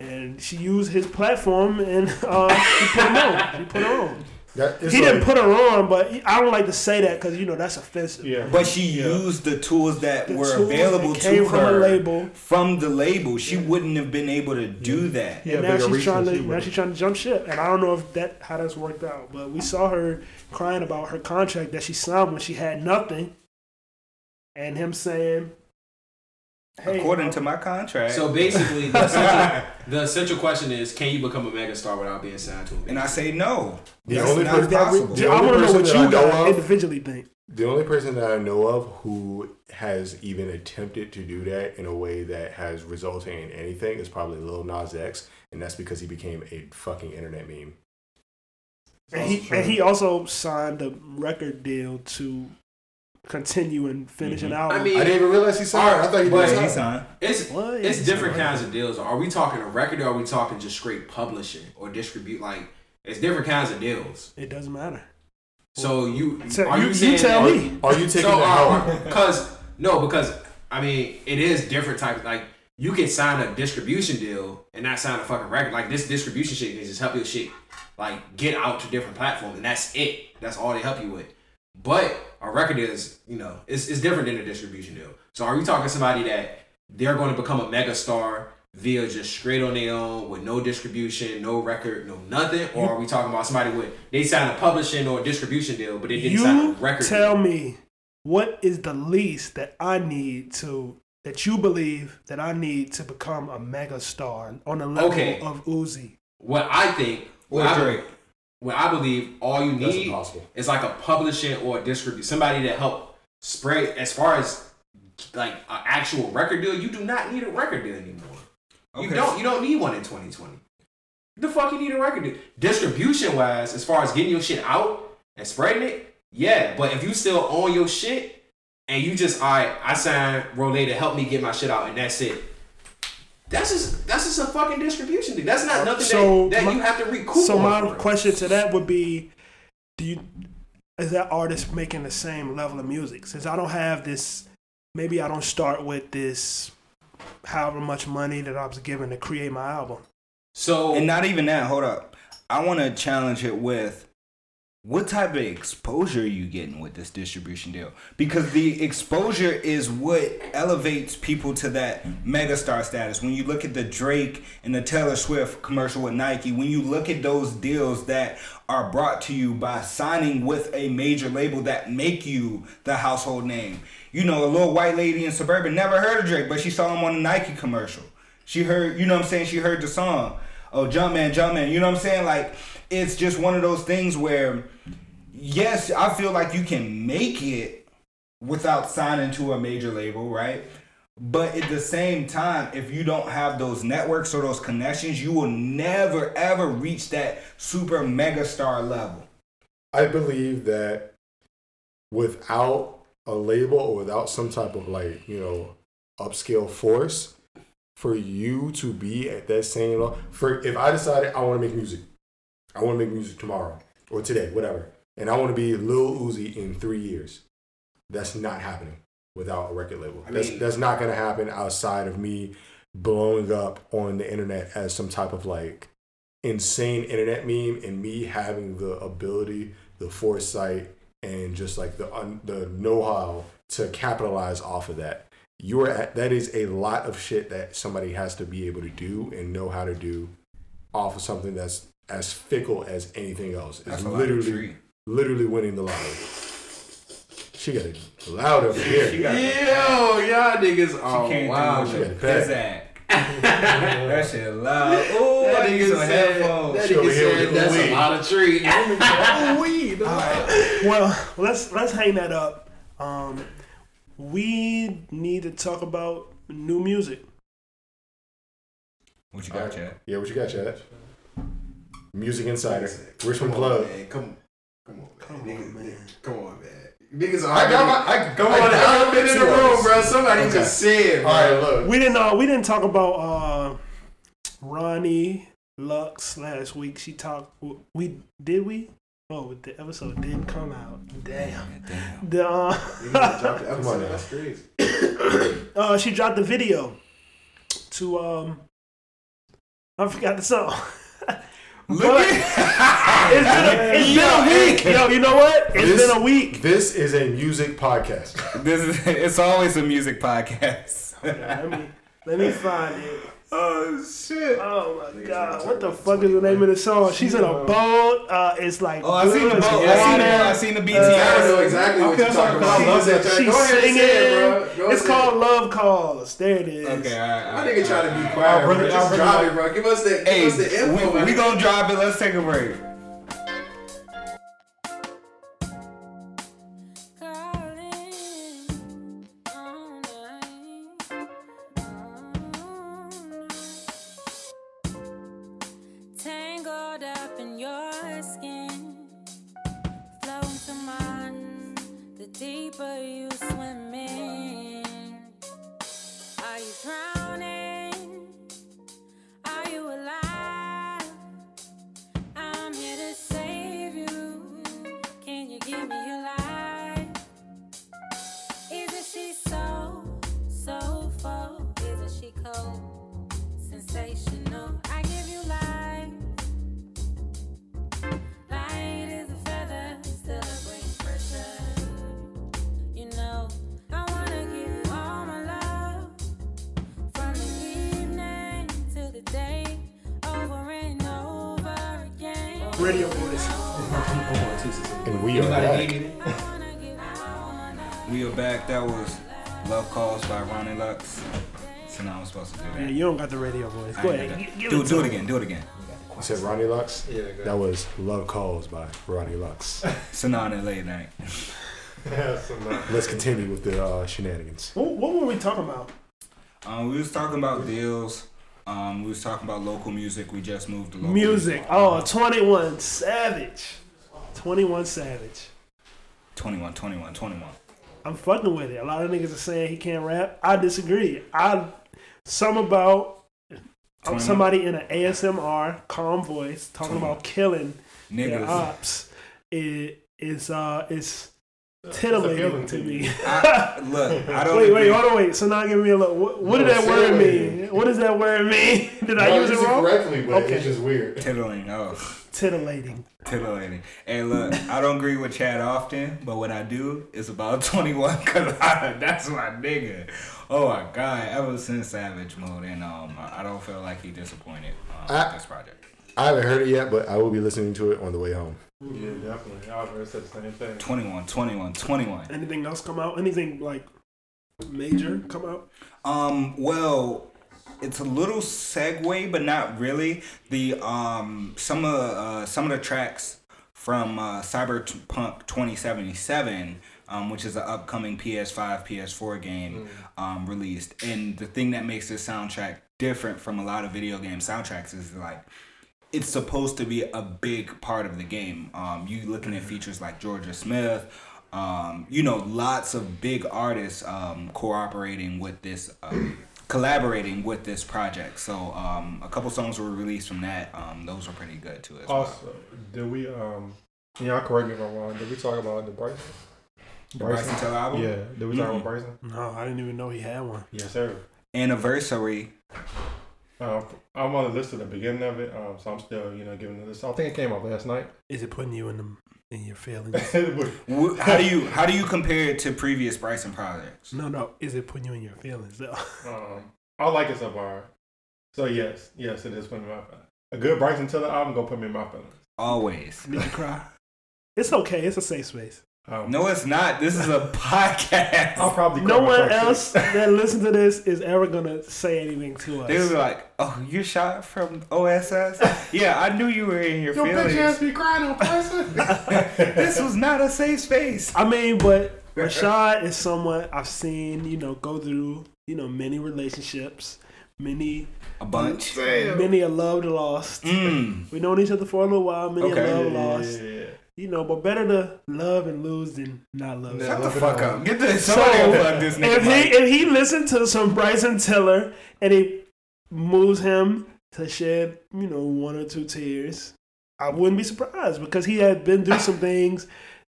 And she used his platform and uh, she put him on. She put her on. That, He like- didn't put her on, but I don't like to say that because you know that's offensive. Yeah. But she used the tools that The were tools that available came to from her a label. from the label. She wouldn't have been able to do that. Yeah, and now she's trying to she now she's trying to jump ship, and I don't know if that how that's worked out. But we saw her crying about her contract that she signed when she had nothing, and him saying, "Hey, According to my contract. So basically, the [laughs] essential, the essential question is: Can you become a megastar without being signed to a major? and I say no. The That's only not person- that re- possible. The I only want to know what you know of- individually think. The only person that I know of who has even attempted to do that in a way that has resulted in anything is probably Lil Nas X, and that's because he became a fucking internet meme. And he and he also signed a record deal to continue and finish an mm-hmm. album. I mean, I didn't even realize he signed. I thought he But did. Yeah, he signed. it's What? it's different it's kinds of deals. Are we talking a record or are we talking just straight publishing or distribute? Like, it's different kinds of deals. it doesn't matter. So you So are you, you, you tell that- me. Are you taking So, the uh, help? [laughs] because no, because I mean, it is different type. Like, you can sign a distribution deal and not sign a fucking record. Like this distribution shit can just help your shit like get out to different platforms, and that's it. That's all they help you with. But a record is, you know, it's, it's different than a distribution deal. So are we talking somebody that they're going to become a mega star via just straight on their own with no distribution, no record, no nothing? Or are we talking about somebody with they signed a publishing or a distribution deal, but they didn't sign a record tell deal? me what is the least that I need to that you believe that I need to become a mega star on the level Okay. of Uzi. What I think, what Or I, Drake. What I believe, all you need is like a publishing or a distribute somebody to help spread. As far as like an actual record deal, you do not need a record deal anymore. You don't. You don't need one in 2020. The fuck you need a record deal? Distribution wise, as far as getting your shit out and spreading it, yeah. But if you still own your shit and you just, all right, I signed Rolay to help me get my shit out, and that's it. That's just that's just a fucking distribution thing. That's not nothing So that, that my- you have to recoup. So my for question to that would be, do you is that artist making the same level of music? Since I don't have this, maybe I don't start with this, however much money that I was given to create my album. So And not even that. Hold up. I want to challenge it with what type of exposure are you getting with this distribution deal? Because the exposure is what elevates people to that megastar status. When you look at the Drake and the Taylor Swift commercial with Nike, when you look at those deals that are brought to you by signing with a major label that make you the household name. You know, a little white lady in suburban never heard of Drake, but she saw him on a Nike commercial. She heard, you know what I'm saying? She heard the song. Oh, Jumpman, Jumpman. You know what I'm saying? Like, it's just one of those things where, yes, I feel like you can make it without signing to a major label, right? But at the same time, if you don't have those networks or those connections, you will never ever reach that super mega star level. I believe that without a label or without some type of like, you know, upscale force, for you to be at that same level, for if I decided I want to make music, I want to make music tomorrow or today, whatever, and I want to be Lil Uzi in three years, that's not happening without a record label. I that's mean- that's not gonna happen outside of me blowing up on the internet as some type of like insane internet meme and me having the ability, the foresight, and just like the un, the know-how to capitalize off of that. You're at, that is a lot of shit that somebody has to be able to do and know how to do off of something that's as fickle as anything else. It's That's a lot of literally. Literally winning the lottery. She got it loud over here. She got Yo, y'all niggas She are came wild. through shit. with pizzazz. that shit loud. Ooh, That I nigga said, headphones. that nigga said that's weed. a lot of tree. [laughs] Well, let's let's hang that up. Um, we need to talk about new music. What you got, Chad? Yeah, what you got, Chad? Music Insider. Come Richmond on, Plug. man. Come, come on, Come man. on, man. niggas- [laughs] Come on, man. Niggas. I got my. I, Come I on, got I've been in the room, bro. Somebody Okay. just said, All right, look. We didn't uh, we didn't talk about uh, Ronnie Lux last week. She talked. We did we? Oh, the episode didn't come out. Damn. Damn. The, uh, Niggas dropped the [laughs] Come episode. on. That's crazy. [coughs] uh, she dropped the video to um. I forgot the song. [laughs] Look But at it's been a, [laughs] it's been a week. Yo, you know what? It's This- been a week. This is a music podcast. this is it's always a music podcast. let me let me find it. Oh shit. Oh my god, what the fuck is the name of the song? She's in a boat. Uh, it's like Oh, I seen the boat. it's I seen water. the I seen the I don't know exactly what you're talking about. I love that She's She's Go ahead and singing. say it, bro. Go it's ahead. called Love Calls. There it is. Okay, all right. all My right. nigga trying to be quiet, bro. really- I Just really drop it, bro. Give us the, give Hey, us the info, we, man. we gonna drop it. Let's take a break. Do, it do to it him. again. Do it again. You said Ronnie Lux? Yeah, go That was Love Calls by Ronnie Lux. Sanan and late night. Let's continue with the uh, shenanigans. What, what were we talking about? Um, we was talking about deals. Um, we was talking about local music. We just moved to local Music. Oh, 21 Savage. 21 Savage. 21, 21, 21. I'm fucking with it. A lot of niggas are saying he can't rap. I disagree. I some about 21. somebody in an ASMR calm voice talking about killing their Niggas. ops. It is uh it's It's titillating to to me. you. [laughs] I, look, I don't. Wait, wait, hold on, wait. So now give me a look. What, what No, did that word mean? What does that word mean? [laughs] Did I use it wrong? correctly, but Okay. it's just weird. Tittling. Oh. Titillating. Titillating. Hey, look, I don't agree with Chad often, but what I do is about [laughs] 21 because that's my nigga. Oh my God. Ever since Savage Mode, and um, I I don't feel like he disappointed um, I- this project. I haven't heard it yet, but I will be listening to it on the way home. Yeah, definitely. I was gonna say the same thing. 21, 21, 21. Anything else come out? Anything like major come out? Um, well, it's a little segue, but not really. The um, some of uh, some of the tracks from uh, Cyberpunk 2077, um, which is an upcoming PS5, PS4 game, um, released. And the thing that makes this soundtrack different from a lot of video game soundtracks is like it's supposed to be a big part of the game. Um, you looking at features like Georgia Smith, um, you know, lots of big artists um, cooperating with this, um, collaborating with this project. So um, a couple songs were released from that. Um, those were pretty good too as well. Did we um? Y'all correct me if I'm wrong. Did we talk about the Bryson? The Bryson Tiller album? Yeah. Did we talk Mhm. about Bryson? No, I didn't even know he had one. Yes, sir. Anniversary. Um, I'm on the list at the beginning of it, um, so I'm still, you know, giving the list. I think it came out last night. Is it putting you in the in your feelings? [laughs] But How do you how do you compare it to previous Bryson projects? no, no. Is it putting you in your feelings though? [laughs] um, I like it so far. So yes, yes, it is putting me in my feelings. A good Bryson Tiller album gonna put me in my feelings. Always. Did you cry? It's okay. It's a safe space. Um, No, it's not. This is a [laughs] podcast. I'll probably No one else that listen to this is ever gonna say anything to us. They were like, "Oh, you're shot from OSS." yeah, I knew you were in your Your bitch ass feelings. be crying on Bryson. [laughs] this was not a safe space. I mean, but Rashad is someone I've seen, you know, go through, you know, many relationships, many, A bunch. many a loved lost. Mm. We known each other for a little while, many Okay. a yeah, love yeah, lost. yeah, yeah. You know, but better to love and lose than not love. Yeah. Shut the fuck up. up. Get this. Somebody So, unplug this nigga. If he if he listened to some Bryson Tiller and it moves him to shed, you know, one or two tears, I wouldn't be surprised because he had been through some things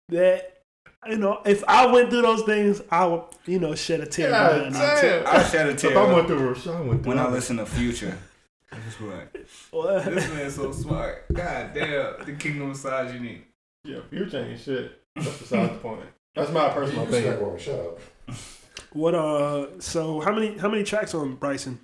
that you know, if I went through those things, I would, you know, shed a tear. God now and damn. I shed a If I tear went through Rashad, I went through when I it. listen to Future. [laughs] That's what. What? This man's so smart. God damn, the kingdom of misogyny. Yeah, Future ain't shit. That's beside the point. That's my personal opinion. Shut up. What uh so how many how many tracks on Bryson?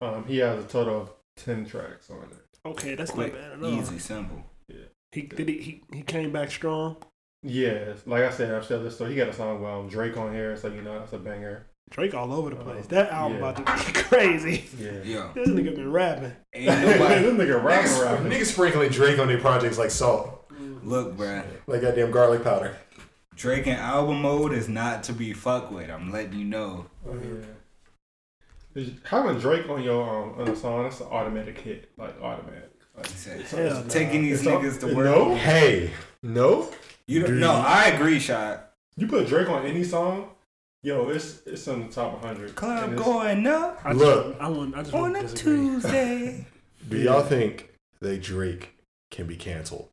Um, he has a total of ten tracks on it. Okay, that's Quick, not bad at all. easy, simple. Yeah. He did he, he he came back strong. Yeah, like I said, I've said this story. He got a song with um, Drake on here, so you know that's a banger. Drake all over the place. Uh, That album yeah. about to be [laughs] crazy. Yeah. Yeah. This nigga been rapping. ain't [laughs] this nobody. nigga rapping, Niggas, rapping. niggas sprinkling Drake on their projects like salt, Look, bruh. like goddamn garlic powder. Drake in album mode is not to be fucked with. I'm letting you know. Oh, yeah. Having Drake on your um on a song, that's an automatic hit, like automatic. Like, He said, it's- Hell taking these it's all- niggas to no, work. Hey, no, You don't, no, I agree, shot. You put Drake on any song, yo, it's it's in the top 100. Club going up I Look. just, I want I just on want a to disagree. Tuesday. [laughs] do y'all think that Drake can be canceled?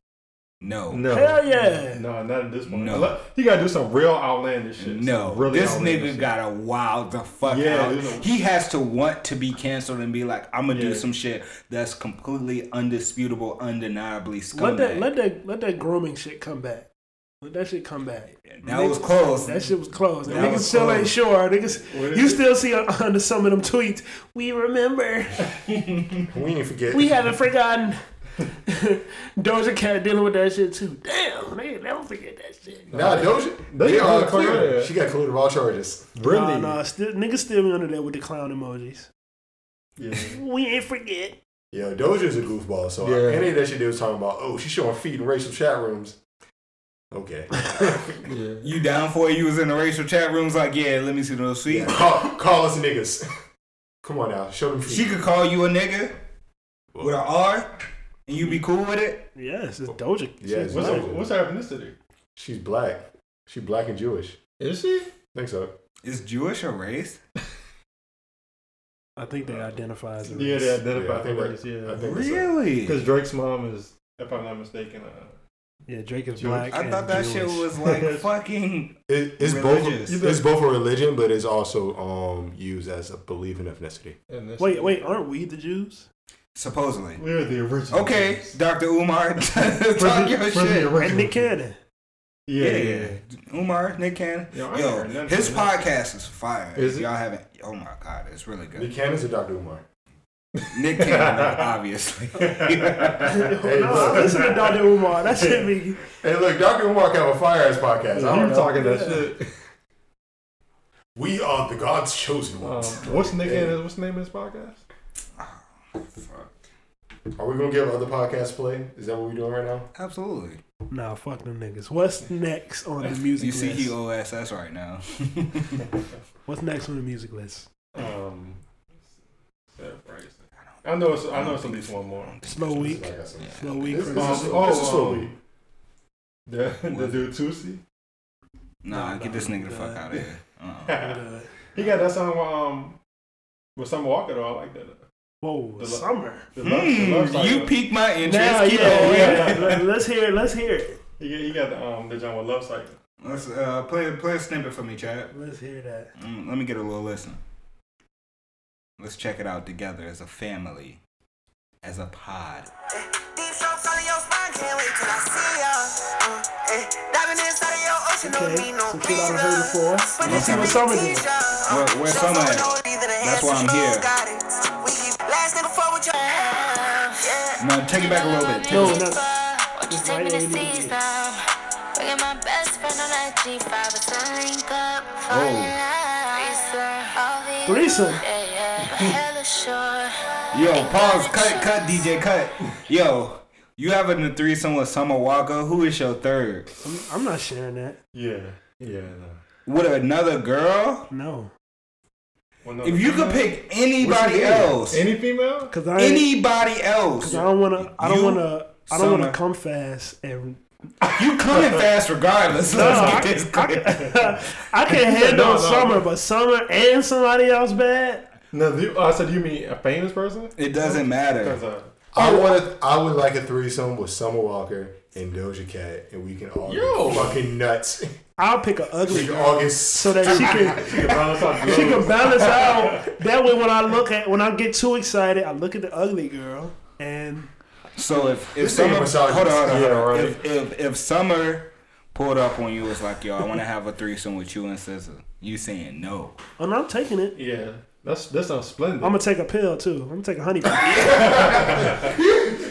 No. No. Hell yeah. No, not at this point. No. Unless- He gotta do some real outlandish shit. No, some really this nigga shit. gotta wild the fuck Yeah, out. there's a- He has to want to be canceled and be like, I'm gonna do some shit that's completely undisputable, undeniably scumbag. Let that let that let that grooming shit come back. Let that shit come back. that was close. That shit was close. That niggas was still ain't close. sure. Niggas, you it? still see under some of them tweets. We remember. [laughs] We ain't forget. We haven't forgotten. [laughs] Doja Cat dealing with that shit too. Damn, they never forget that shit. Nah, Doja. They They got are her clear. clear. She got cleared of all charges. Really? Nah, nah, still, niggas still be under there with the clown emojis. Yeah. [laughs] We ain't forget. Yo, Doja's a goofball. So Yeah. any of that shit they was talking about, oh, she's showing feet in racial chat rooms. Okay. [laughs] yeah. You down for it? You was in the racial chat rooms like, yeah, let me see those feet. Yeah, call, call us niggas. Come on now, show them feet. She could call you a nigga with an R, and you be cool with it. Yes, it's Doja. Yeah, it's What's her, Doja. what's her ethnicity? She's black. She black and Jewish. Is she? think so. Is Jewish a race? I think they identify as a race. Yeah, they Yeah, identify I the think race. that- Yeah, I think that's a- Really? because Drake's mom is, if I'm not mistaken, uh, Yeah, Drake is Jewish. black. I and thought that shit Jewish. was like [laughs] fucking. It, it's Religious. both. It's both a religion, but it's also um used as a belief in ethnicity. and this- Wait, wait, aren't we the Jews? Supposedly. we're the original. Okay, Jews. Dr. Umar, [laughs] talk the- your we're the shit. original And Nick Jews. Cannon. Yeah, Yeah, yeah. yeah. Umar, Nick Cannon. Yo, Yo, his podcast is fire. Is If it? Y'all haven't. Oh my god, it's really The good. canons of Dr. Umar. Nick Cannon, [laughs] obviously. [laughs] Hey, no, look. listen to Dr. Umar. That shit be. Hey, look, Dr. Umar can have a fire ass podcast. I don't I'm know. talking that shit. We are the God's chosen Um, ones. what's Nick Hey. What's the name of his podcast? Are we gonna give other podcasts play? Is that what we're doing right now? Absolutely. Nah, fuck them niggas. What's next on the [laughs] music list? You see, list? he OSS right now. [laughs] What's next on the music list? Um, I know it's I know it's at least one more. Slow week. I got some- Slow week. This, this, us. is, Oh, this is slow um, week. The [laughs] the dude Tusi. Nah, Nah, get this nah, nigga the fuck nah. out of here. Uh-uh. Uh, he got that song um with Summer Walker though. I like that. Whoa, The summer. The love, the love Hmm, you piqued my interest. Now, Keep yeah, going. yeah. Let- [laughs] [laughs] Let's hear it. Let's hear it. He got, he got the, um the John with Love Cycle. Let's uh, play play a snippet for me, Chad. Let's hear that. Mm, let me get a little listen. Let's check it out together as a family, as a pod. Deep strokes all in your spine, can't wait till I see ya. Diving inside of your ocean, don't Okay, need no some shit I done heard before. But Let's see what summer big did. Where- where's Summer at? no either the That's why I'm here. Yeah. Now take it back a little bit. Take No, no. Won't you take me to see some? Bringing my best friend on that G5, it's a link up. Oh. Threesome. Yeah, yeah, hella sure. [laughs] Yo, pause. Cut, cut, DJ, cut. Yo, you having a threesome with Summer Walker? Who is your third? I'm, I'm not sharing that. Yeah, yeah. No. With another girl? No, Well, no, If you could pick anybody What's your name? else, any female? cause anybody else, cause I don't wanna. I don't wanna. I don't wanna come fast and. you coming [laughs] fast regardless. No, Let's I, get this I, clear. can- I can [laughs] [laughs] handle No, no. summer, but summer and somebody else bad. No, you, oh, I said you mean a famous person? It doesn't matter. Uh, I want. I would like a threesome with Summer Walker and Doja Cat, and we can all Yo. get fucking nuts. I'll pick an ugly We girl all get so that she can [laughs] you can balance out she can balance [laughs] out. That way, when I look at when I get too excited, I look at the ugly girl and So if if This Summer, nigga misogynist. hold on, hold on, Yeah, hold on. right. If, if if Summer pulled up on you, was like, yo, I want to have a threesome with you and SZA, you saying no? Oh, and I'm taking it. Yeah, that's that sounds splendid. I'm gonna take a pill too. I'm gonna take a honey pill. [laughs]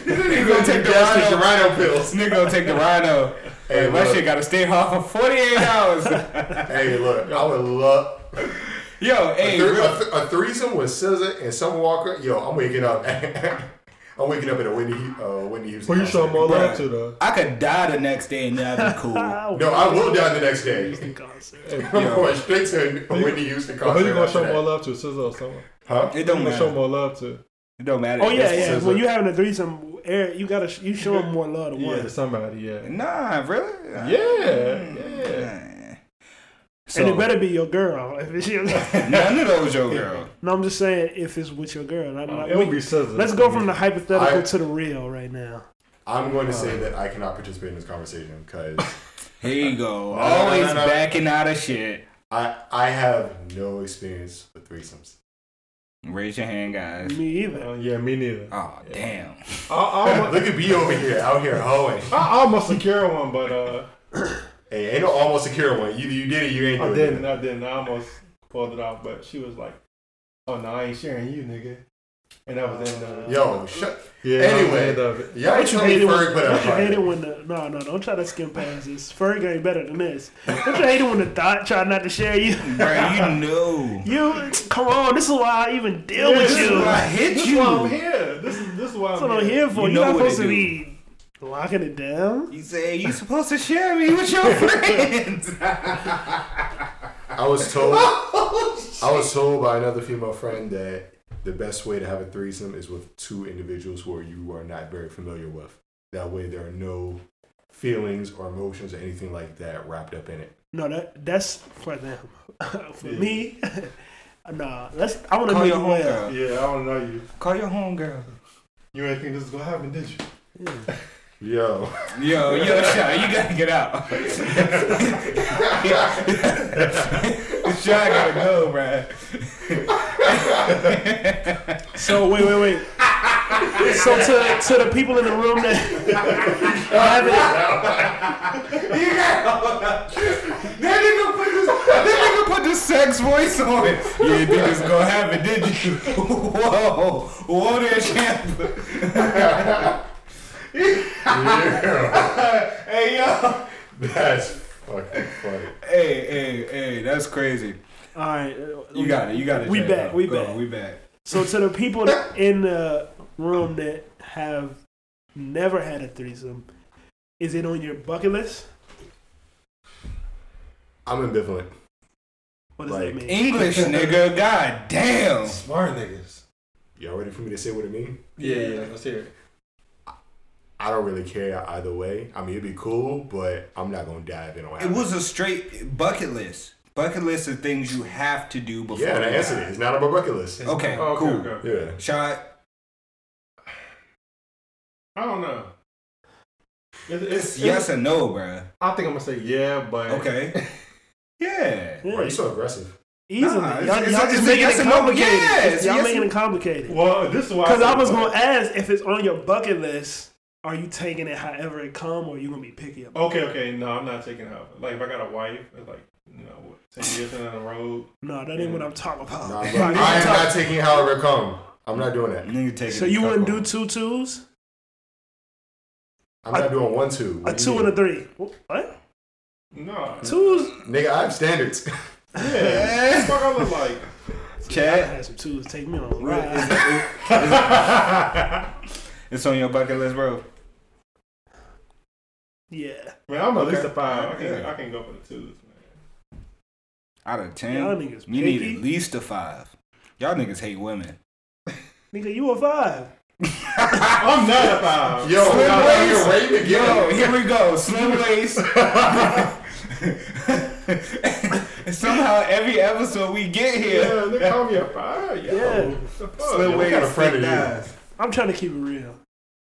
Nigga gonna take the Gastric rhino. rhino pills. Nigga gonna take the rhino. Hey, Hey, my look. shit gotta stay hot for 48 hours. [laughs] Hey, look, I would love Yo, a, hey, thre- real- a, th- a threesome with SZA and Summer Walker. Yo, I'm waking up. [laughs] I'm waking up in a Whitney, uh, Whitney Houston. Who you showing more Bruh. love to though? I could die the next day and that'd be [laughs] cool. No, I will die the next day. I'm going straight to a Whitney Houston concert. who you gonna show that. more love to, SZA or someone? Huh? It Who don't you gonna show matter. more love to? It don't matter. Oh yeah, It's- yeah. SZA. When you having a threesome, Eric, you gotta you show them more love to one. to somebody. Yeah. Nah, really? Yeah, yeah. So, and it better be your girl. [laughs] If it's your, none of those your girl. no, I'm just saying if it's with your girl. Not, not- It would be SZA. let's go from the hypothetical I- to the real right now. I'm going to say that I cannot participate in this conversation because [laughs] Here you go. No, no, Always no, no. backing out of shit. I I have no experience with threesomes. Raise your hand, guys. Me either. Uh, yeah, me neither. Oh, damn. I, I, almost, Look at me over here, out here hoeing. [laughs] I almost secure one, but uh, [clears throat] Hey, ain't no almost secure one. Either you did it, you ain't doing I didn't. it. I didn't. I almost pulled it off, but she was like, "Oh no, I ain't sharing you, nigga." And that was the end of it. Yo, shut. Yeah. that was the Anyway, end of it. y'all Don't you tell me hate when, Ferg put don't out you hate it when the no no don't try to skim past this. Ferg ain't better than this. Don't you hate it when the thought try not to share you? Bro, you know. You come on, this is why I even deal Yeah, with this is you. I That's hit This is you. why I'm here. This is this is why I'm what I'm here. here for. You You know not supposed to be locking it down. You say you supposed to share me with your [laughs] friends. I was told. [laughs] Oh, I was told by another female friend that the best way to have a threesome is with two individuals who are you are not very familiar with. That way, there are no feelings or emotions or anything like that wrapped up in it. No, that that's for them. [laughs] for me, Nah, let's. I want to Call know your you well. homegirl. Yeah, I want to know you. Call your homegirl. You ain't think this is gonna happen, did you? Yo, Yo, yo, Shy, you gotta get out. [laughs] Shy gotta go, bruh. So wait, wait, wait. so to to the people in the room that oh, haven't, That nigga put this, that nigga put the sex voice on it. You didn't think it's gonna happen, did you? [laughs] Whoa, whoa there, champ. [laughs] [laughs] hey, yo. that's fucking funny. Hey, hey, hey, that's crazy. all right, uh, You got it, you got it. We Jay. back, we Go, back. We back. So to the people [laughs] in the room that have never had a threesome, is it on your bucket list? I'm ambivalent. What does Like, that mean? English, [laughs] nigga. God damn. Smart niggas. Y'all ready for me to say what it mean? Yeah, yeah. Let's hear it. I don't really care either way. I mean, it'd be cool, but I'm not gonna dive in on It was a straight bucket list. Bucket list of things you have to do before. Yeah, and I you answered die. it. It's not on my bucket list. Okay, Oh, cool. okay. Yeah. Shot. I don't know. It's, It's yes or no, bruh. I think I'm gonna say yeah, but Okay. [laughs] Yeah. Yeah, Why are you so aggressive? easily. Nah, y'all, it's- y'all it's- just it's making it or no, complicated. yeah, y'all yes making it complicated. Well, this is why. Because I was gonna ask if it's on your bucket list. Are you taking it however it come, or you gonna be picky about? Okay, okay. No, I'm not taking out. Like if I got a wife, like you know, what, ten years down the road. No, that ain't what I'm talking about. Nah, [laughs] Nah, bro. I am talk- not taking however it come. I'm not doing that. Nigga take so you wouldn't do two twos, I'm not doing one two. a What do you two and a three. What? No. Twos? Nigga, I have standards. [laughs] Yeah. Fuck I look like. I Chat. had some twos. Take me on a ride. [laughs] It's on your bucket list, bro. Yeah. Man, I'm at least Okay. a five. I can Yeah. I can go for the twos, man. Out of ten, Y'all niggas you need at least a five. Y'all niggas hate women. Nigga, you a five. [laughs] I'm not a five. Yo, Slim y'all waist. nigga rating Yo, here we go. Slim waist. [laughs] [laughs] Somehow every episode we get here. Yeah, here, they call me a five. Yo, Yeah. the fuck? slim what waist, kind of friend thick are you? I'm trying to keep it real.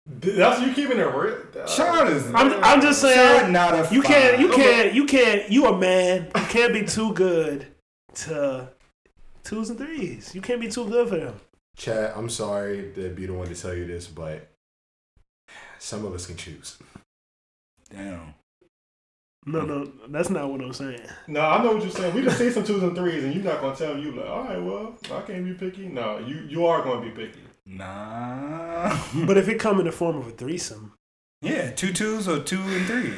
That's you keeping it real. Sean is. I'm, I'm just Sean saying. not a. You can't. You can't. You can't. You a man. You can't be too good to twos and threes. You can't be too good for them. Chad, I'm sorry to be the one to tell you this, but some of us can choose. Damn. No, no, that's not what I'm saying. No, I know what you're saying. We just see some twos and threes, and you're not gonna tell me you like, all right, well, I can't be picky. No, you you are gonna be picky. Nah. But if it [laughs] come in the form of a threesome, Yeah, two twos or two and three.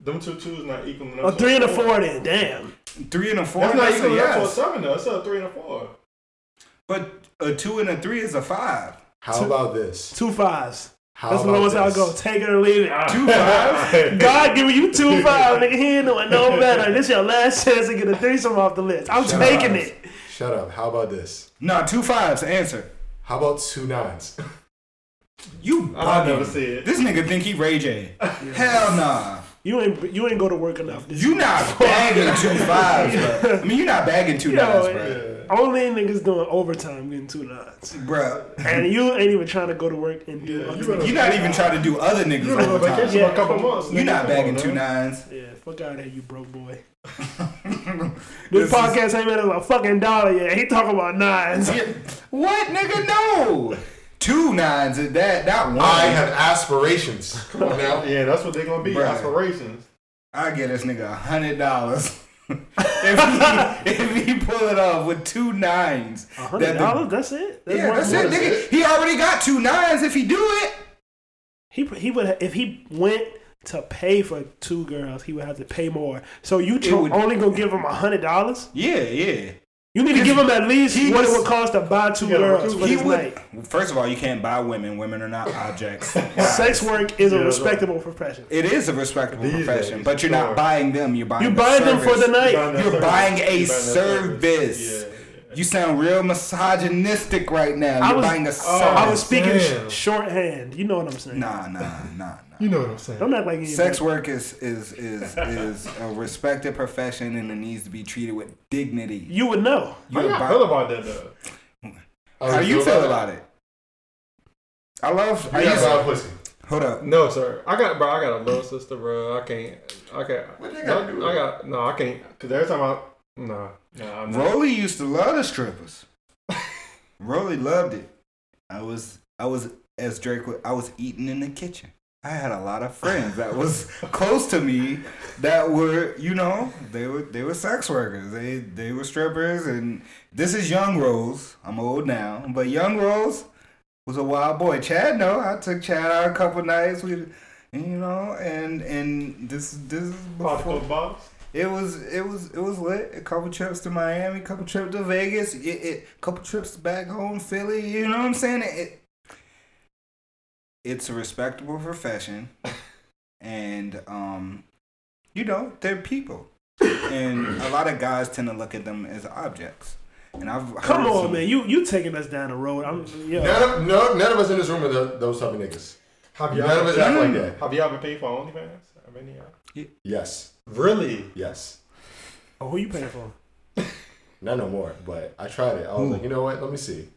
Them two twos not equaling up a to three and a four, then damn. Three and a four. That's not That's a equaling up to a yes. seven though. It's a three and a four. But a two and a three is a five. How Two- about this? Two fives. How That's about what always I this? go. Take it or leave it. [laughs] Two fives. [laughs] God giving you two fives, nigga. He ain't doing no better. This your last chance to get a threesome off the list. I'm Shut taking up. it. Shut up. How about this? Nah, two fives. Answer. How about two nines? [laughs] You I never bugging. see it. This nigga think he Ray J. Hell nah. You ain't you ain't go to work enough. This You not [laughs] bagging two fives, bro. I mean, you not bagging two Yo, nines, bro. Only niggas doing overtime getting two nuts. Bro, And you ain't even trying to go to work and do other you better- you not even trying to do other niggas You been on overtime. vacation Yeah. for a couple months. You nigga. not Come bagging on, two man. nines. Yeah, fuck out of here, you broke boy. This This is- podcast ain't made us a fucking dollar yet. He talking about nines. What, nigga? No. Two nines at that. Not one. I have aspirations. Come on now. Yeah, that's what they're gonna be. Bruh. Aspirations. I get this nigga a hundred dollars. [laughs] if, he, if he pull it off with two nines, A hundred that the- dollars? That's it. That's yeah, that's it, nigga. He already got two nines. If he do it, He he would if he went to pay for two girls, he would have to pay more. So you It would- only gonna give him a hundred dollars? yeah, yeah. You need to give him at least he what it would cost to buy two You girls He would. night. First of all, you can't buy women. Women are not objects. [laughs] Sex work is a Yeah, respectable profession. It is a respectable These profession, days, but you're sure. not buying them. You're buying. You the buying them for the night. Buying You're buying a You're buying that service. Yeah, yeah. You sound real misogynistic right now. I You're was- buying a oh, I service. was speaking Damn. sh- shorthand. You know what I'm saying? Nah, nah, nah, nah. You know what I'm saying? Don't act like you Sex been- work is is is is a respected profession and it needs to be treated with dignity. You would know. You're y'all about- feel about that though? How oh, you feel about it? I love. I You got used wild to, pussy. hold up. No, sir. I got, bro. I got a little sister, bro. I can't. I can't. What they gotta no, do I got. No, I can't. Cause every time I. Nah. Nah. I'm. Rolly used to love the strippers. Rolly loved it. I was I was as Drake would, I was eating in the kitchen. I had a lot of friends that was [laughs] close to me that were, you know, they were they were sex workers. They they were strippers and this is young Rose. I'm old now, but young Rose was a wild boy. Chad no, I took Chad out a couple nights. We you know, and and this this is before, box. it was it was it was lit. A couple trips to Miami, a couple trips to Vegas, it, it couple trips back home, Philly. You know what I'm saying? It, it's a respectable profession, [laughs] and um, you know they're people, and a lot of guys tend to look at them as objects. And I've Come on, some- man. You you taking us down the road. I'm yo. None of, no, none of us in this room are the, those type of niggas. Have you None of us ever? act like that. Have you ever paid for OnlyFans? Have any? of y'all? Yes. Really? Yes. Oh, who you paying for? [laughs] Not no more, but I tried it. I was like, you know what? Let me see.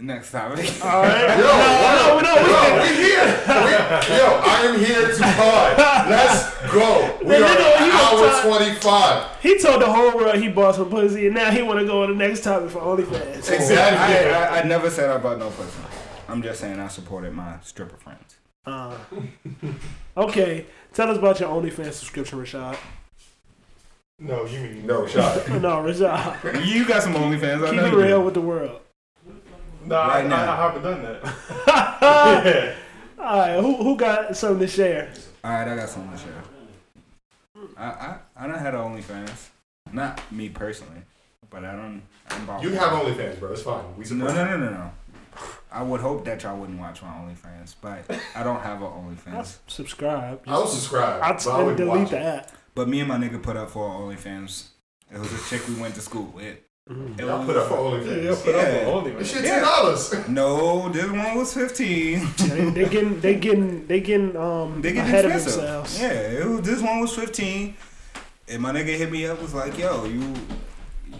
Next topic. All [laughs] right. Yo, no, no, no, we Yo, can- we here. We, [laughs] yo, I am here to pod. Let's go. We Man, are nigga, at hour talk- 25. He told the whole world he bought some pussy, and now he want to go on the next topic for OnlyFans. Exactly. I, I, I never said I bought no pussy. I'm just saying I supported my stripper friends. Uh, okay, tell us about your OnlyFans subscription, Rashad. No, you mean No, shot. [laughs] No, Rashad. You got some OnlyFans. I Keep know it real do. with the world. Nah, Right I, now. I, haven't done that. [laughs] yeah. All right, who who got something to share? All right, I got something to share. I I I don't had OnlyFans. Not me personally, but I don't. I don't You have OnlyFans, bro. It's fine. We No, support no, no, no, no. I would hope that y'all wouldn't watch my OnlyFans, but I don't have an I OnlyFans. subscribe. I will subscribe. I'd but I wouldn't delete watch the it. app. But me and my nigga put up for OnlyFans. It was a chick we went to school with. Mhm. It Y'all put up for OnlyFans. Yeah, put Yeah. up on This OnlyFans. shit ten dollars. [laughs] No, this one was fifteen. [laughs] They, they getting they getting they getting um They get ahead expensive. of themselves. Yeah, it was, this one was fifteen, and my nigga hit me up was like, "Yo, you,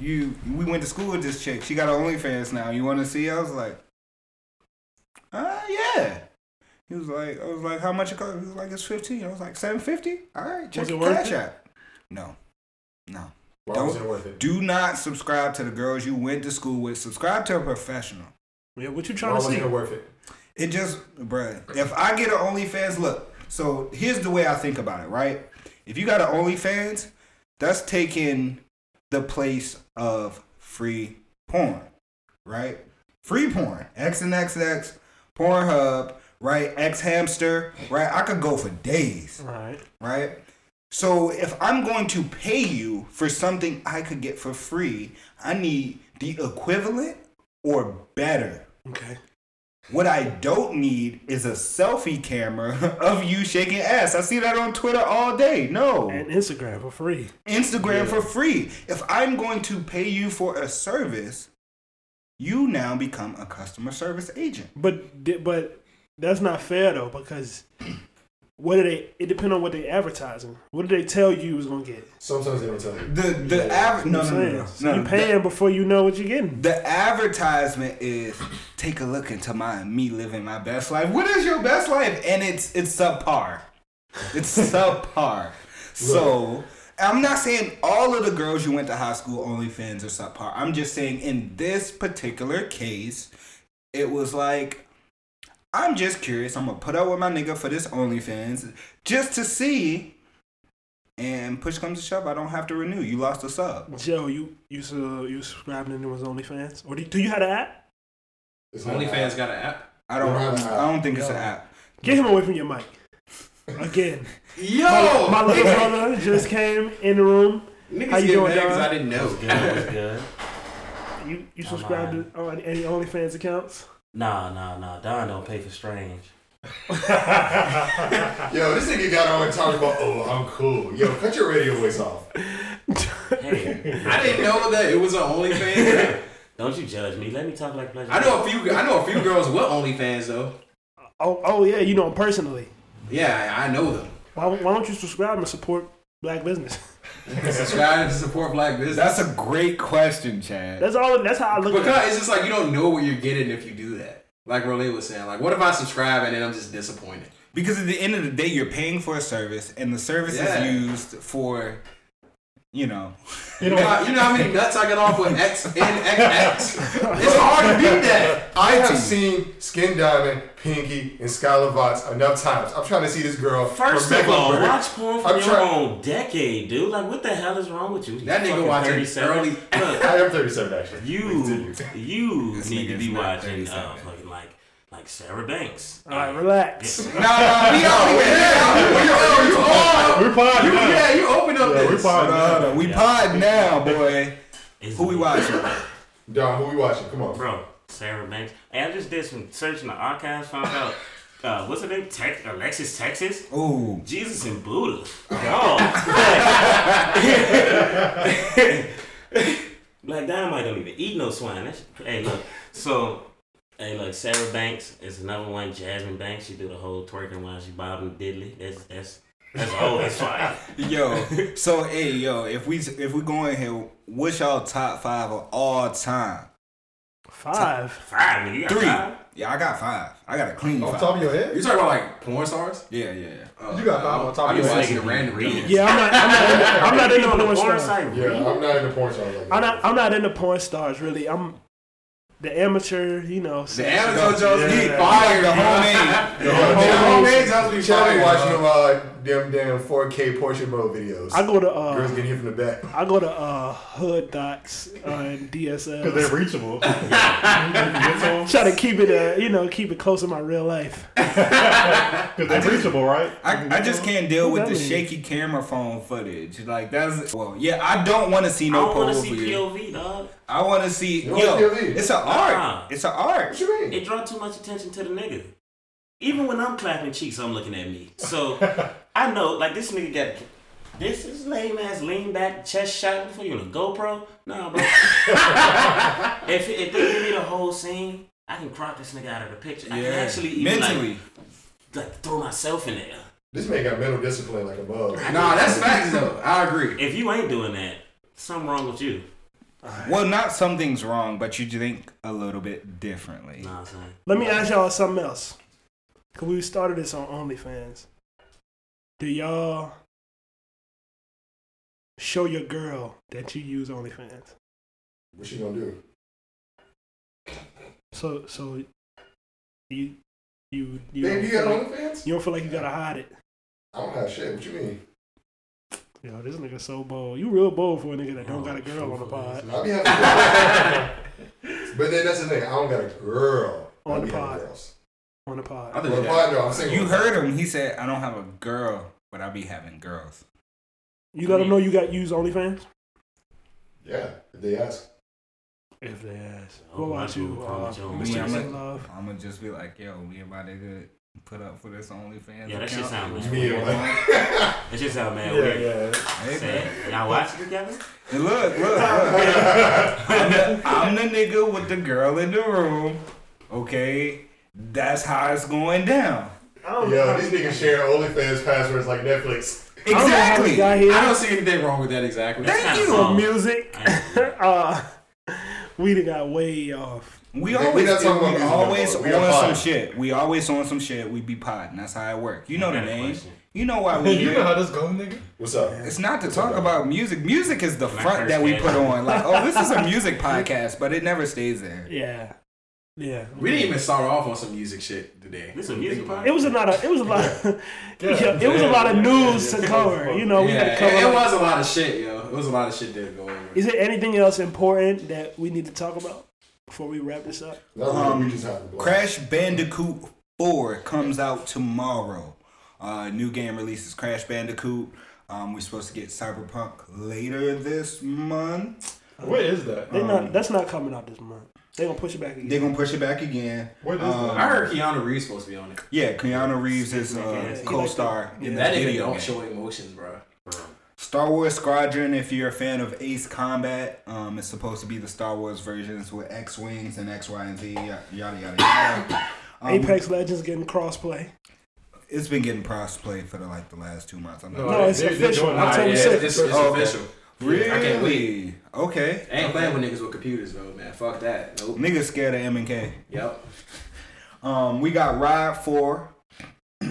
you, we went to school with this chick. She got OnlyFans now. You want to see?" I was like, "Uh, yeah." He was like, "I was like, how much it cost?" He was like, "It's 15 I was like, 750 All right, check Was it your cash it? app. No, no. Why wasn't it worth it? Do not subscribe to the girls you went to school with. Subscribe to a professional. Yeah, what you Why trying to wasn't see? it worth it? It just, bruh, if I get an OnlyFans, look, so here's the way I think about it, right? If you got an OnlyFans, that's taking the place of free porn, right? Free porn, XNXX, Pornhub, right? xHamster, right? I could go for days, Right. right? So if I'm going to pay you for something I could get for free, I need the equivalent or better. Okay. What I don't need is a selfie camera [laughs] of you shaking ass. I see that on Twitter all day. No. And Instagram for free. Instagram for free. If I'm going to pay you for a service, you now become a customer service agent. But but that's not fair though because what do they? It depends on what they're advertising. What do they tell you you was gonna get? Sometimes they don't tell you. The the average no You no no, no, saying? no. you paying before you know what you're getting. The, the advertisement is take a look into my me living my best life. What is your best life? And it's it's subpar. It's [laughs] subpar. So I'm not saying all of the girls you went to high school OnlyFans are subpar. I'm just saying in this particular case, it was like, I'm just curious. I'm gonna put up with my nigga for this OnlyFans just to see. And push comes to shove, I don't have to renew. You lost a sub. Joe, you you su- you subscribing to anyone's OnlyFans? Or do you, do you have an app? It's not OnlyFans got an app. I don't. Have an I don't think it's an app. Get him away from your mic. Again, [laughs] Yo, my, my little brother just came in the room. Niggas How you get doing, mad 'cause Don? I didn't know. What's good? What's good? You you subscribe to oh, any OnlyFans accounts? Nah, nah, nah. Don don't pay for strange. [laughs] Yo, this nigga got on and talking about, oh, I'm cool. Yo, cut your radio voice off. Hey, I didn't know that it was an OnlyFans. [laughs] Don't you judge me. Let me talk like pleasure. I know a few. I know a few girls with OnlyFans though. Oh, oh yeah, you know him personally. Yeah, I know them. Why, why don't you subscribe and support black business? [laughs] Subscribe to support black business. That's a great question, Chad. That's all. That's how I look at Because it. it's just like you don't know what you're getting if you do that. Like Rolay was saying, like what if I subscribe and then I'm just disappointed? Because at the end of the day, you're paying for a service, and the service Yeah. is used for, you know, You know, how, you know how many nuts I get off with X and X. It's hard to beat that. I have seen Skin Diamond, Pinky, and Skylar Vox enough times. I'm trying to see this girl. First from of all, Mecklenburg. watch porn from I'm your trying- own decade, dude. Like, what the hell is wrong with you? You That nigga fucking watching 37. early- Look, I am 37 actually. you, you This need to be watching 37. uh, fucking like, like Sarah Banks. All right, relax. no, no, [laughs] we all you on? We're pod You, now. yeah, you open up Yeah, we this. pod no, now. no, we pod now, boy. It's Who we watching? Don, who we watching? Come on. Bro, Sarah Banks. Hey, I just did some search in the archives, found out. Uh, what's her name? Tex- Alexis Texas? Ooh, Jesus and Buddha. Dog. Black [laughs] Dynamite don't even eat no swine. That's, hey, look. So, hey, look. Sarah Banks is another one. Jasmine Banks. She do the whole twerking while she bobbing diddly. That's that's that's always [laughs] fire. yo. So hey, yo, if we if we go in here, what's y'all top five of all time? Five. Five. You got Three. five? Yeah, I got five. I got a clean Off five. top of your head? You talking about like porn stars? Yeah, yeah, yeah. You got five on top of your head. watching the random Read. Yeah, I'm not. I'm not. Into, I'm not into the porn porn stars. site. Yeah, I'm not into porn stars like that. I'm not. I'm not into porn stars really. I'm the amateur. You know. The Amazon Jones Yeah. be fire. The bro. homemade. The homemade Jones be Chad be watching bro. them, uh, them damn 4K portrait mode videos. I go to Girls uh. getting hit from the back. I go to uh hood dots uh, and DSL. Because they're reachable. You can get to 'em. Try to keep it, uh, you know, keep it close to my real life. [laughs] Because they're reachable, right? I, I just can't deal with the Really? shaky camera phone footage. Like that's well, yeah. I don't want to see I no don't want to see. POV, dog. I want to see You yo. POV? It's an Nah. Art. Uh-huh. It's an art. What you mean? It draw too much attention to the nigga. Even when I'm clapping cheeks, I'm looking at me. So [laughs] I know, like this nigga got this is lame ass lean back chest shot before you on a GoPro. Nah, bro. [laughs] if if they give me the whole scene, I can crop this nigga out of the picture. I can Yeah, actually even mentally. like, like throw myself in there. This man got mental discipline like a bug. Nah, that's facts though. I agree. If you ain't doing that, something wrong with you. Well, not something's wrong, but you think a little bit differently. Nah, I'm. Let me ask y'all something else. Cause we started this on OnlyFans. Do y'all show your girl that you use OnlyFans? What you gonna do? So, so you, you, you, Babe, you got like, OnlyFans? you don't feel like you gotta hide it. I don't have shit. What you mean? Yo, this nigga so bold. You real bold for a nigga that don't Oh, got a girl on the pod. I be [laughs] But then that's the thing. I don't got a girl. On the pod. girls. On the pod. I think Well, that- pod, no, I'm single. You heard him. He said, "I don't have a girl, but I be having girls." You let them know you got used OnlyFans? Yeah, if they ask. If they ask. Oh, What about you, uh, promise you don't Mr. I'm Mr. like- Love? I'm gonna just be like, "Yo, we about to get put up for this OnlyFans." Yeah, that shit account. sound What mad you Me want? like, That just sound mad Yeah, weird. yeah. Hey, Sad. Y'all watch it together? And look, look, look. [laughs] I'm, the, I'm the nigga with the girl in the room. Okay, that's how it's going down. I don't know yo, these niggas share OnlyFans passwords like Netflix. I don't know how we Exactly. I don't see anything wrong with that exactly. That's Thank kinda you. soft. music. [laughs] uh, we done got way off. We We- we always, not talking about we always. We on some shit. We always on some shit. We be potting. That's how it work. You know the I got a name. You know why [laughs] we You know how this go, nigga? What's up? It's not to talk about music. Music is the When I front that we put on. Like, oh, this is a [laughs] music podcast, but it never stays there. Yeah. Yeah. We didn't even start off on some music shit today. This a music Think about It was a lot of it was a lot of [laughs] yeah, it was a lot of news to cover. You know, we had to cover. it, it was a lot of shit, yo. It was a lot of shit that go over. Is there anything else important that we need to talk about before we wrap this up? Um, we just have to blow. Crash Bandicoot 4 comes out tomorrow. Uh, new game releases Crash Bandicoot. Um, we're supposed to get Cyberpunk later this month. Where is that? Um, not that's not coming out this month. They're gonna push it back again. They're gonna push it back again. Where is Um. I heard Keanu Reeves supposed to be on it. Yeah, Keanu Reeves is Yeah, uh, he co-star like in That the nigga video don't show emotions, bro. Star Wars Squadron, if you're a fan of Ace Combat, um, it's supposed to be the Star Wars versions with X Wings and X, Y, and Z, yada, yada, yada. yada. Um, Apex Legends getting crossplay. It's been getting crossplay for the, like the last two months. I'm not No, it's they- they official. doing October yeah, 6th. it's, it's Oh, official. Really? I can't wait. Okay. I ain't playing with niggas with computers, bro, man. Fuck that. Nope. Niggas scared of M and K. Yep. Um, we got Ride 4. [clears throat]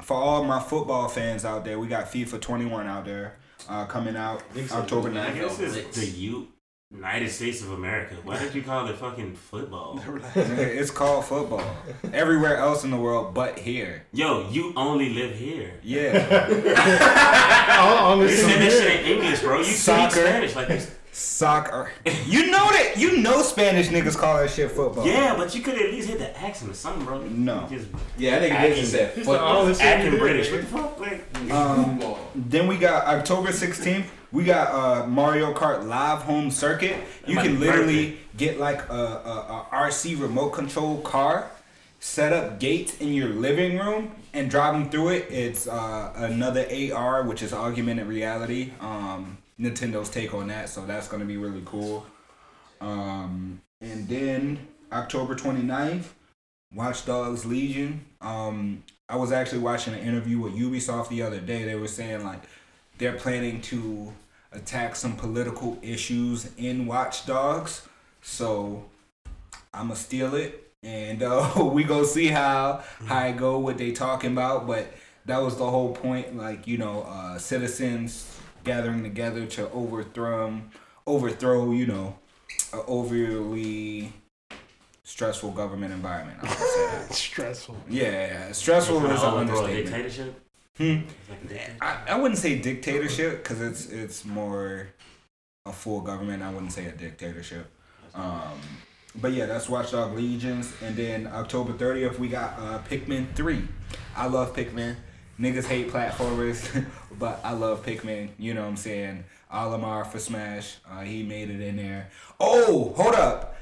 For all my football fans out there, we got FIFA 21 out there uh, coming out October are- I 9th. guess it's the U- United States of America. Why did you call it fucking football? [laughs] It's called football. Everywhere else in the world but here. Yo, you only live here. Yeah. [laughs] [laughs] I'll, I'll You listen said to that shit in English, bro. You Soccer. speak Spanish like this. Soccer. [laughs] You know that. You know Spanish niggas call that shit football. Yeah, but you could at least hit the accent or something, bro. No. Just Yeah, that nigga Acting- did just said He's like, football. oh, this shit acting British. What the fuck? Like, Um, Then we got October 16th. We got uh, Mario Kart Live Home Circuit. You can literally get like a, a, a RC remote control car, set up gates in your living room, and drive them through it. It's uh, another AR, which is augmented reality. Um, Nintendo's take on that, so that's gonna be really cool. Um, and then October 29th, Watch Dogs Legion. Um, I was actually watching an interview with Ubisoft the other day. They were saying like they're planning to attack some political issues in Watch Dogs. So I'ma steal it and [laughs] uh, we go see how how it go what they talking about. But that was the whole point, like you know, uh, citizens gathering together to overthrow overthrow you know a overly stressful government environment. I would say that. [laughs] Stressful. Yeah, yeah, yeah. stressful is an understatement. dictatorship. Hmm. Like a dictatorship. I, I wouldn't say dictatorship because it's it's more a full government. I wouldn't say a dictatorship. Um, but yeah, that's Watchdog Legions, and then October thirtieth we got uh, Pikmin three. I love Pikmin. Niggas hate platformers, [laughs] but I love Pikmin. You know what I'm saying? Alamar for Smash. Uh, he made it in there. Oh, hold up.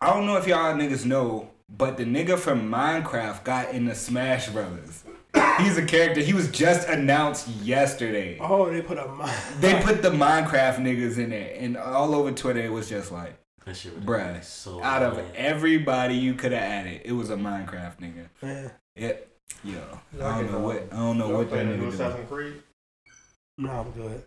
I don't know if y'all niggas know, but the nigga from Minecraft got in the Smash Brothers. [coughs] He's a character. He was just announced yesterday. Oh, they put a mi- [laughs] They put the Minecraft niggas in there, and all over Twitter it was just like, That shit bruh, so out of everybody you could have added, it was a Minecraft nigga. Man, It, yo, I don't know what I don't know what that playing the new nigga doing. Assassin's Creed? no, I'm good.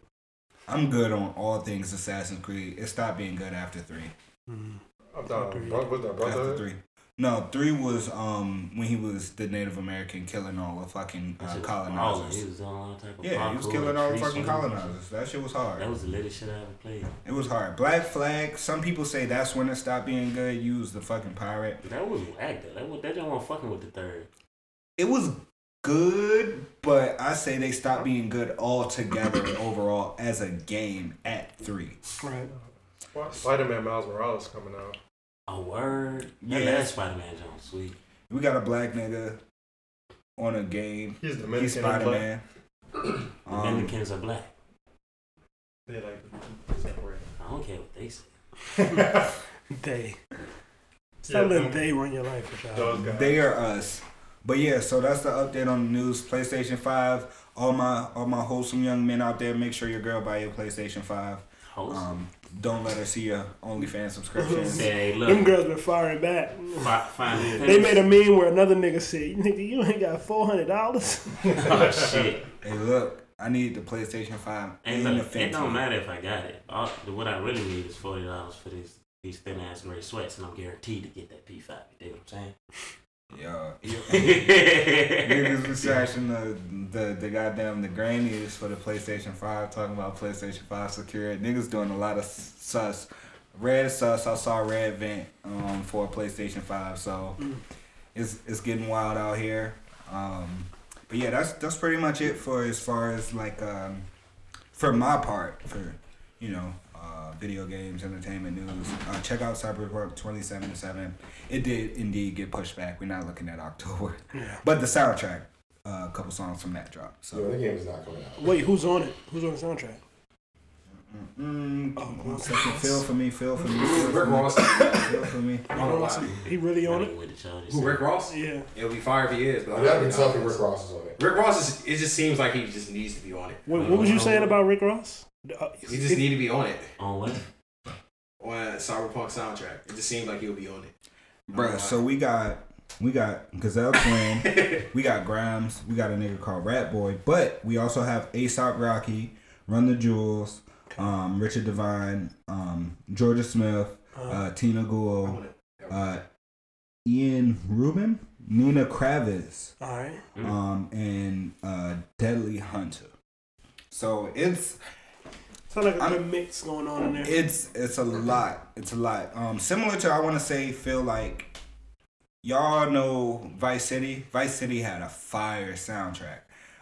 I'm good on all things Assassin's Creed. It stopped being good after three. Mm. I'm done. Three. Bro, what's that, After three. No, three was um when he was the Native American killing all the fucking uh, colonizers. balling. He was doing all type of Yeah, he was killing all the fucking colonizers. That shit was hard. That was the latest shit I ever played. It was hard. Black Flag. Some people say that's when it stopped being good. Use the fucking pirate. That was whack though. That was, that didn't want fucking with the third. It was good, but I say they stopped being good altogether overall as a game at three. Right. Spider Man Miles Morales coming out. A word. That Yeah. last Spider Man Jones, sweet. We got a black nigga on a game. He's the He's Dominican. Spider Man. The Um, Dominicans are black. They like separate. I don't care what they say. [laughs] They. Yeah, Stop letting them- they run your life, Rashad. Those guys. They are us. But yeah, so that's the update on the news. PlayStation Five. All my all my wholesome young men out there, make sure your girl buy your PlayStation Five. Um, don't let her see your OnlyFans subscription. [laughs] Say, hey, Them girls been firing back. Fi- finally They made a finished. meme where another nigga said, "Nigga, you ain't got four hundred dollars." [laughs] oh shit. hey, look, I need the PlayStation Five Hey, and the look, it don't matter if I got it. All, what I really need is forty dollars for these these thin ass gray sweats, and I'm guaranteed to get that P five. You dig what I'm Yeah, saying? [laughs] niggas was trashing the, the the goddamn the grannies for the PlayStation Five, talking about PlayStation Five security. Niggas doing a lot of sus. Red sus. I saw red vent um for PlayStation Five, so it's it's getting wild out here. Um, but yeah, that's that's pretty much it for as far as like um for my part for you know video games, entertainment news. Uh, check out Cyber Cyberpunk 2077. It did indeed get pushed back. We're not looking at October, Yeah. but the soundtrack, uh, a couple songs from that drop. So So the game is not coming out. Wait, who's on it? Who's on the soundtrack? Mm, Oh, one second. Feel for me. Feel for me. Feel for Rick me. Ross. Feel for me. I don't know why. He really on it? With the childish Who, Rick Ross? Yeah. It'll be fire if he is, but Oh, that'd be tough if Rick Ross is on it. Rick Ross is. It just seems like he just needs to be on it. What, what was you saying about Rick Ross? Uh, He just need to be on it On what? on a Cyberpunk soundtrack. It just seemed like he'll be on it. Bruh, so we got we got Gazelle Twin, [laughs] we got Grimes, we got a nigga called Rat Boy, but we also have A$AP Rocky, Run the Jewels, um, Richard Devine, um, Georgia Smith, uh, Tina Guo, uh, Ian Rubin, Nina Kraviz, All right. um, and uh, Deadly Hunta. So it's Sound like a good mix going on in there. it's it's a lot. It's a lot. Um, similar to I want to say feel like y'all know Vice City. Vice City had a fire soundtrack.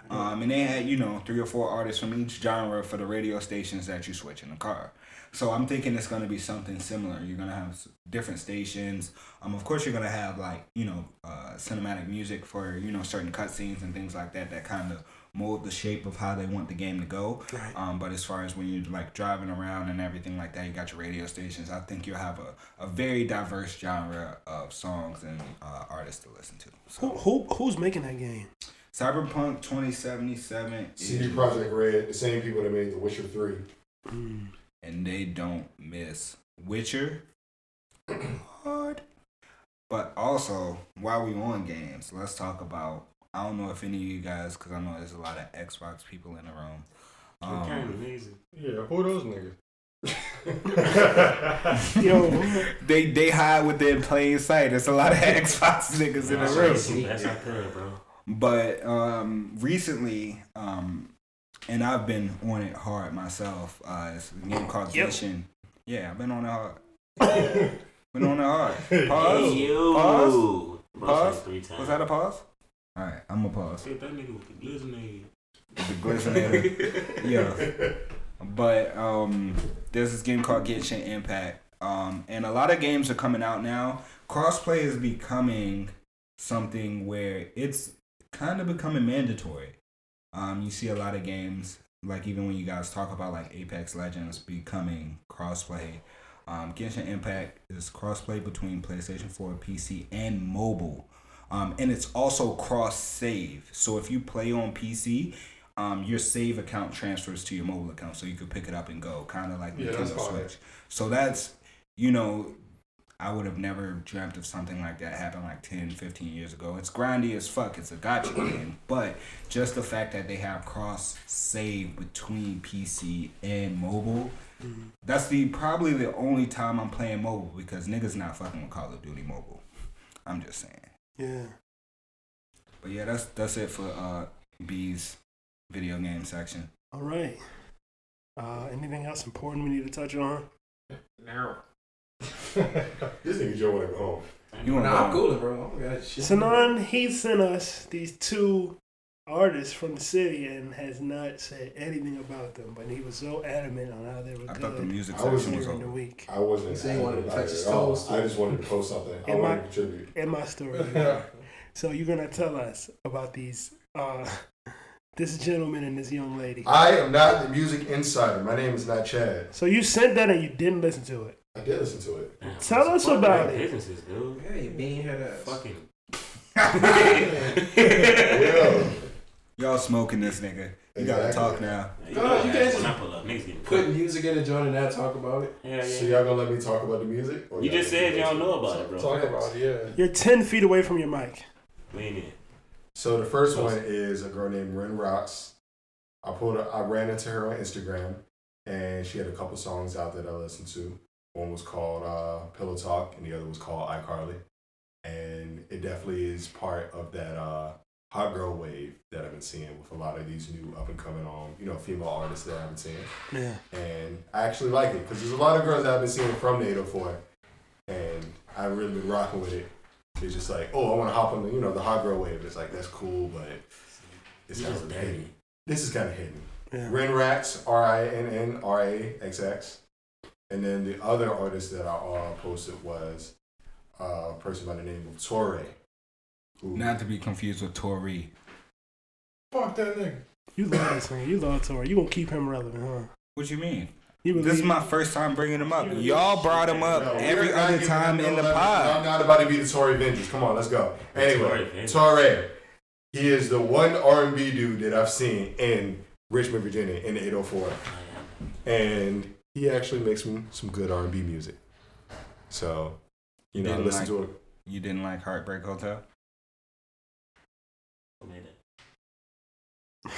Um, and they had you know three or four artists from each genre for the radio stations that you switch in the car. So I'm thinking it's gonna be something similar. You're gonna have different stations. Um, of course you're gonna have like you know uh, cinematic music for you know certain cutscenes and things like that that kind of mold the shape of how they want the game to go. Right. Um, but as far as when you're like driving around and everything like that, you got your radio stations. I think you'll have a, a very diverse genre of songs and uh, artists to listen to. Who, who who's making that game? Cyberpunk 2077 CD is, Projekt Red, the same people that made The Witcher 3. and they don't miss Witcher hard. [clears throat] But also, while we on games, let's talk about. I don't know if any of you guys, because I know there's a lot of Xbox people in the room. Okay, Um, amazing. Yeah, who are those niggas? [laughs] Yo, [laughs] they they hide within plain sight. There's a lot of [laughs] Xbox niggas in the room. That's not good, bro. But um, recently, um, and I've been on it hard myself. Uh, it's a game called Yep. Genshin. Yeah, I've been on it hard. been on it hard. Pause. Hey, yo. Pause. Pause. said three times. Was that a pause? All right, I'm gonna pause. That nigga with the glistening. The glistening. yeah. But um, there's this game called Genshin Impact. Um, and a lot of games are coming out now. Crossplay is becoming something where it's kind of becoming mandatory. Um, you see a lot of games, like even when you guys talk about like Apex Legends becoming crossplay. Um, Genshin Impact is crossplay between PlayStation 4, PC, and mobile. Um, and it's also cross save. So if you play on PC, um, your save account transfers to your mobile account, so you could pick it up and go, kind of like Yeah, Nintendo. Switch. So that's, you know, I would have never dreamt of something like that happened like 10, 15 years ago. It's grindy as fuck. It's a gacha game. But just the fact that they have cross save between PC and mobile, that's the probably the only time I'm playing mobile because niggas not fucking with Call of Duty mobile. I'm just saying. Yeah. But yeah, that's that's it for uh B's video game section. All right. Uh, anything else important we need to touch on? No. [laughs] This nigga Joe wanna go home. You want Nah, I'm cooling, bro. I got shit. Sanan, he sent us these two artists from the city and has not said anything about them, but he was so adamant on how they were I thought the music I was- section was during the over. week. I wasn't He said he wanted to adamant touch his about it at all. toes. I just wanted to post something. I Am wanted I- to contribute. In my story. [laughs] so you're gonna tell us about these uh [laughs] this gentleman and this young lady. I am not the music insider. My name is not Chad. So you sent that and you didn't listen to it. I did listen to it. Damn, Tell us about great it. Businesses, dude. Yeah, you being here to Fucking. [laughs] Well, Y'all smoking this nigga. You gotta talk now. You No, know, you you can't when I pull up, niggas getting put put. music in and join and that talk about it. Yeah, so yeah. y'all gonna let me talk about the music? or You y'all just gonna said y'all know about it, bro. Talk about it, yeah. You're ten feet away from your mic. Lean in. So the first one is a girl named Rinn Raxx. I pulled her, I ran into her on Instagram and she had a couple songs out that I listened to. One was called uh, Pillow Talk and the other was called iCarly. And it definitely is part of that uh, hot girl wave that I've been seeing with a lot of these new up and coming on, you know, female artists that I've been seeing. Yeah. And I actually like it because there's a lot of girls that I've been seeing from the 804 and I've really been rocking with it. It's just like, oh, I want to hop on the, you know, the hot girl wave. It's like, that's cool, but it's You not just really dirty. hidden. This is kind of hidden. Yeah. Rinn Raxx, R I N N R A X X. And then the other artist that I uh, posted was uh, a person by the name of Torre. Who, Not to be confused with Tory. Fuck that nigga. You love this man. You love Tory. You gonna keep him relevant, huh? What do you mean? You This is my first time bringing him up. Y'all brought him up No, every other time in the love. pod. I'm not about to be the Tory Avengers. Come on, let's go. Anyway, Avengers. Torre. He is the one R&B dude that I've seen in Richmond, Virginia, in the 804, and he actually makes some some good R&B music. So, you know, I listen like- to it. You didn't like Heartbreak Hotel? [laughs]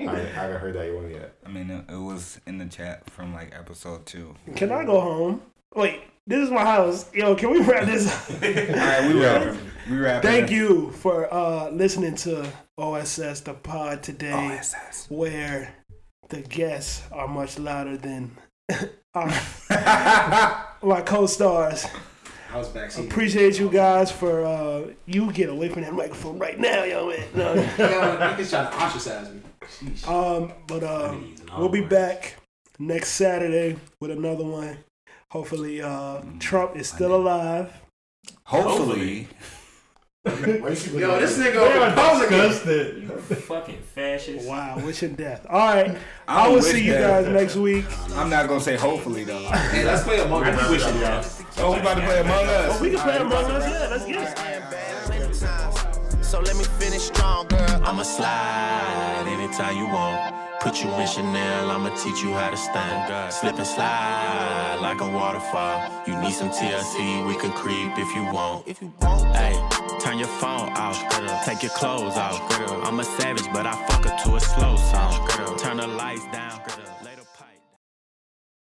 I, I haven't heard that one yet. I mean, it, it was in the chat from like episode two. Can I go home? Wait, this is my house. Yo, can we wrap this up? [laughs] All right, we wrapping. We wrapping. Thank you for uh, listening to OSS the pod today, OSS. where the guests are much louder than [laughs] our, my co-stars. I was backseat. Appreciate you guys for uh, you get away from that microphone right now, yo man. No. Yo, niggas trying to ostracize me. Um, but uh, we'll be back next Saturday with another one. Hopefully, uh, Trump is still alive. Hopefully. Yo, this nigga Republican. Fucking fascist. Wow, wishing death. All right, I I will see you guys next week. I'm not gonna say hopefully though. Hey, let's play Among I be wishing that. Oh, we about to play Among Us. Oh, we can play Among Us. Yeah, let's get it. So let me finish strong, girl. I'ma slide anytime you want. Put you in Chanel, I'ma teach you how to stand. Slip and slide like a waterfall. You need some TLC, we can creep if you want. If you want, hey, turn your phone off. Take your clothes off. I'm a savage, but I fuck her to a slow song. Turn the lights down.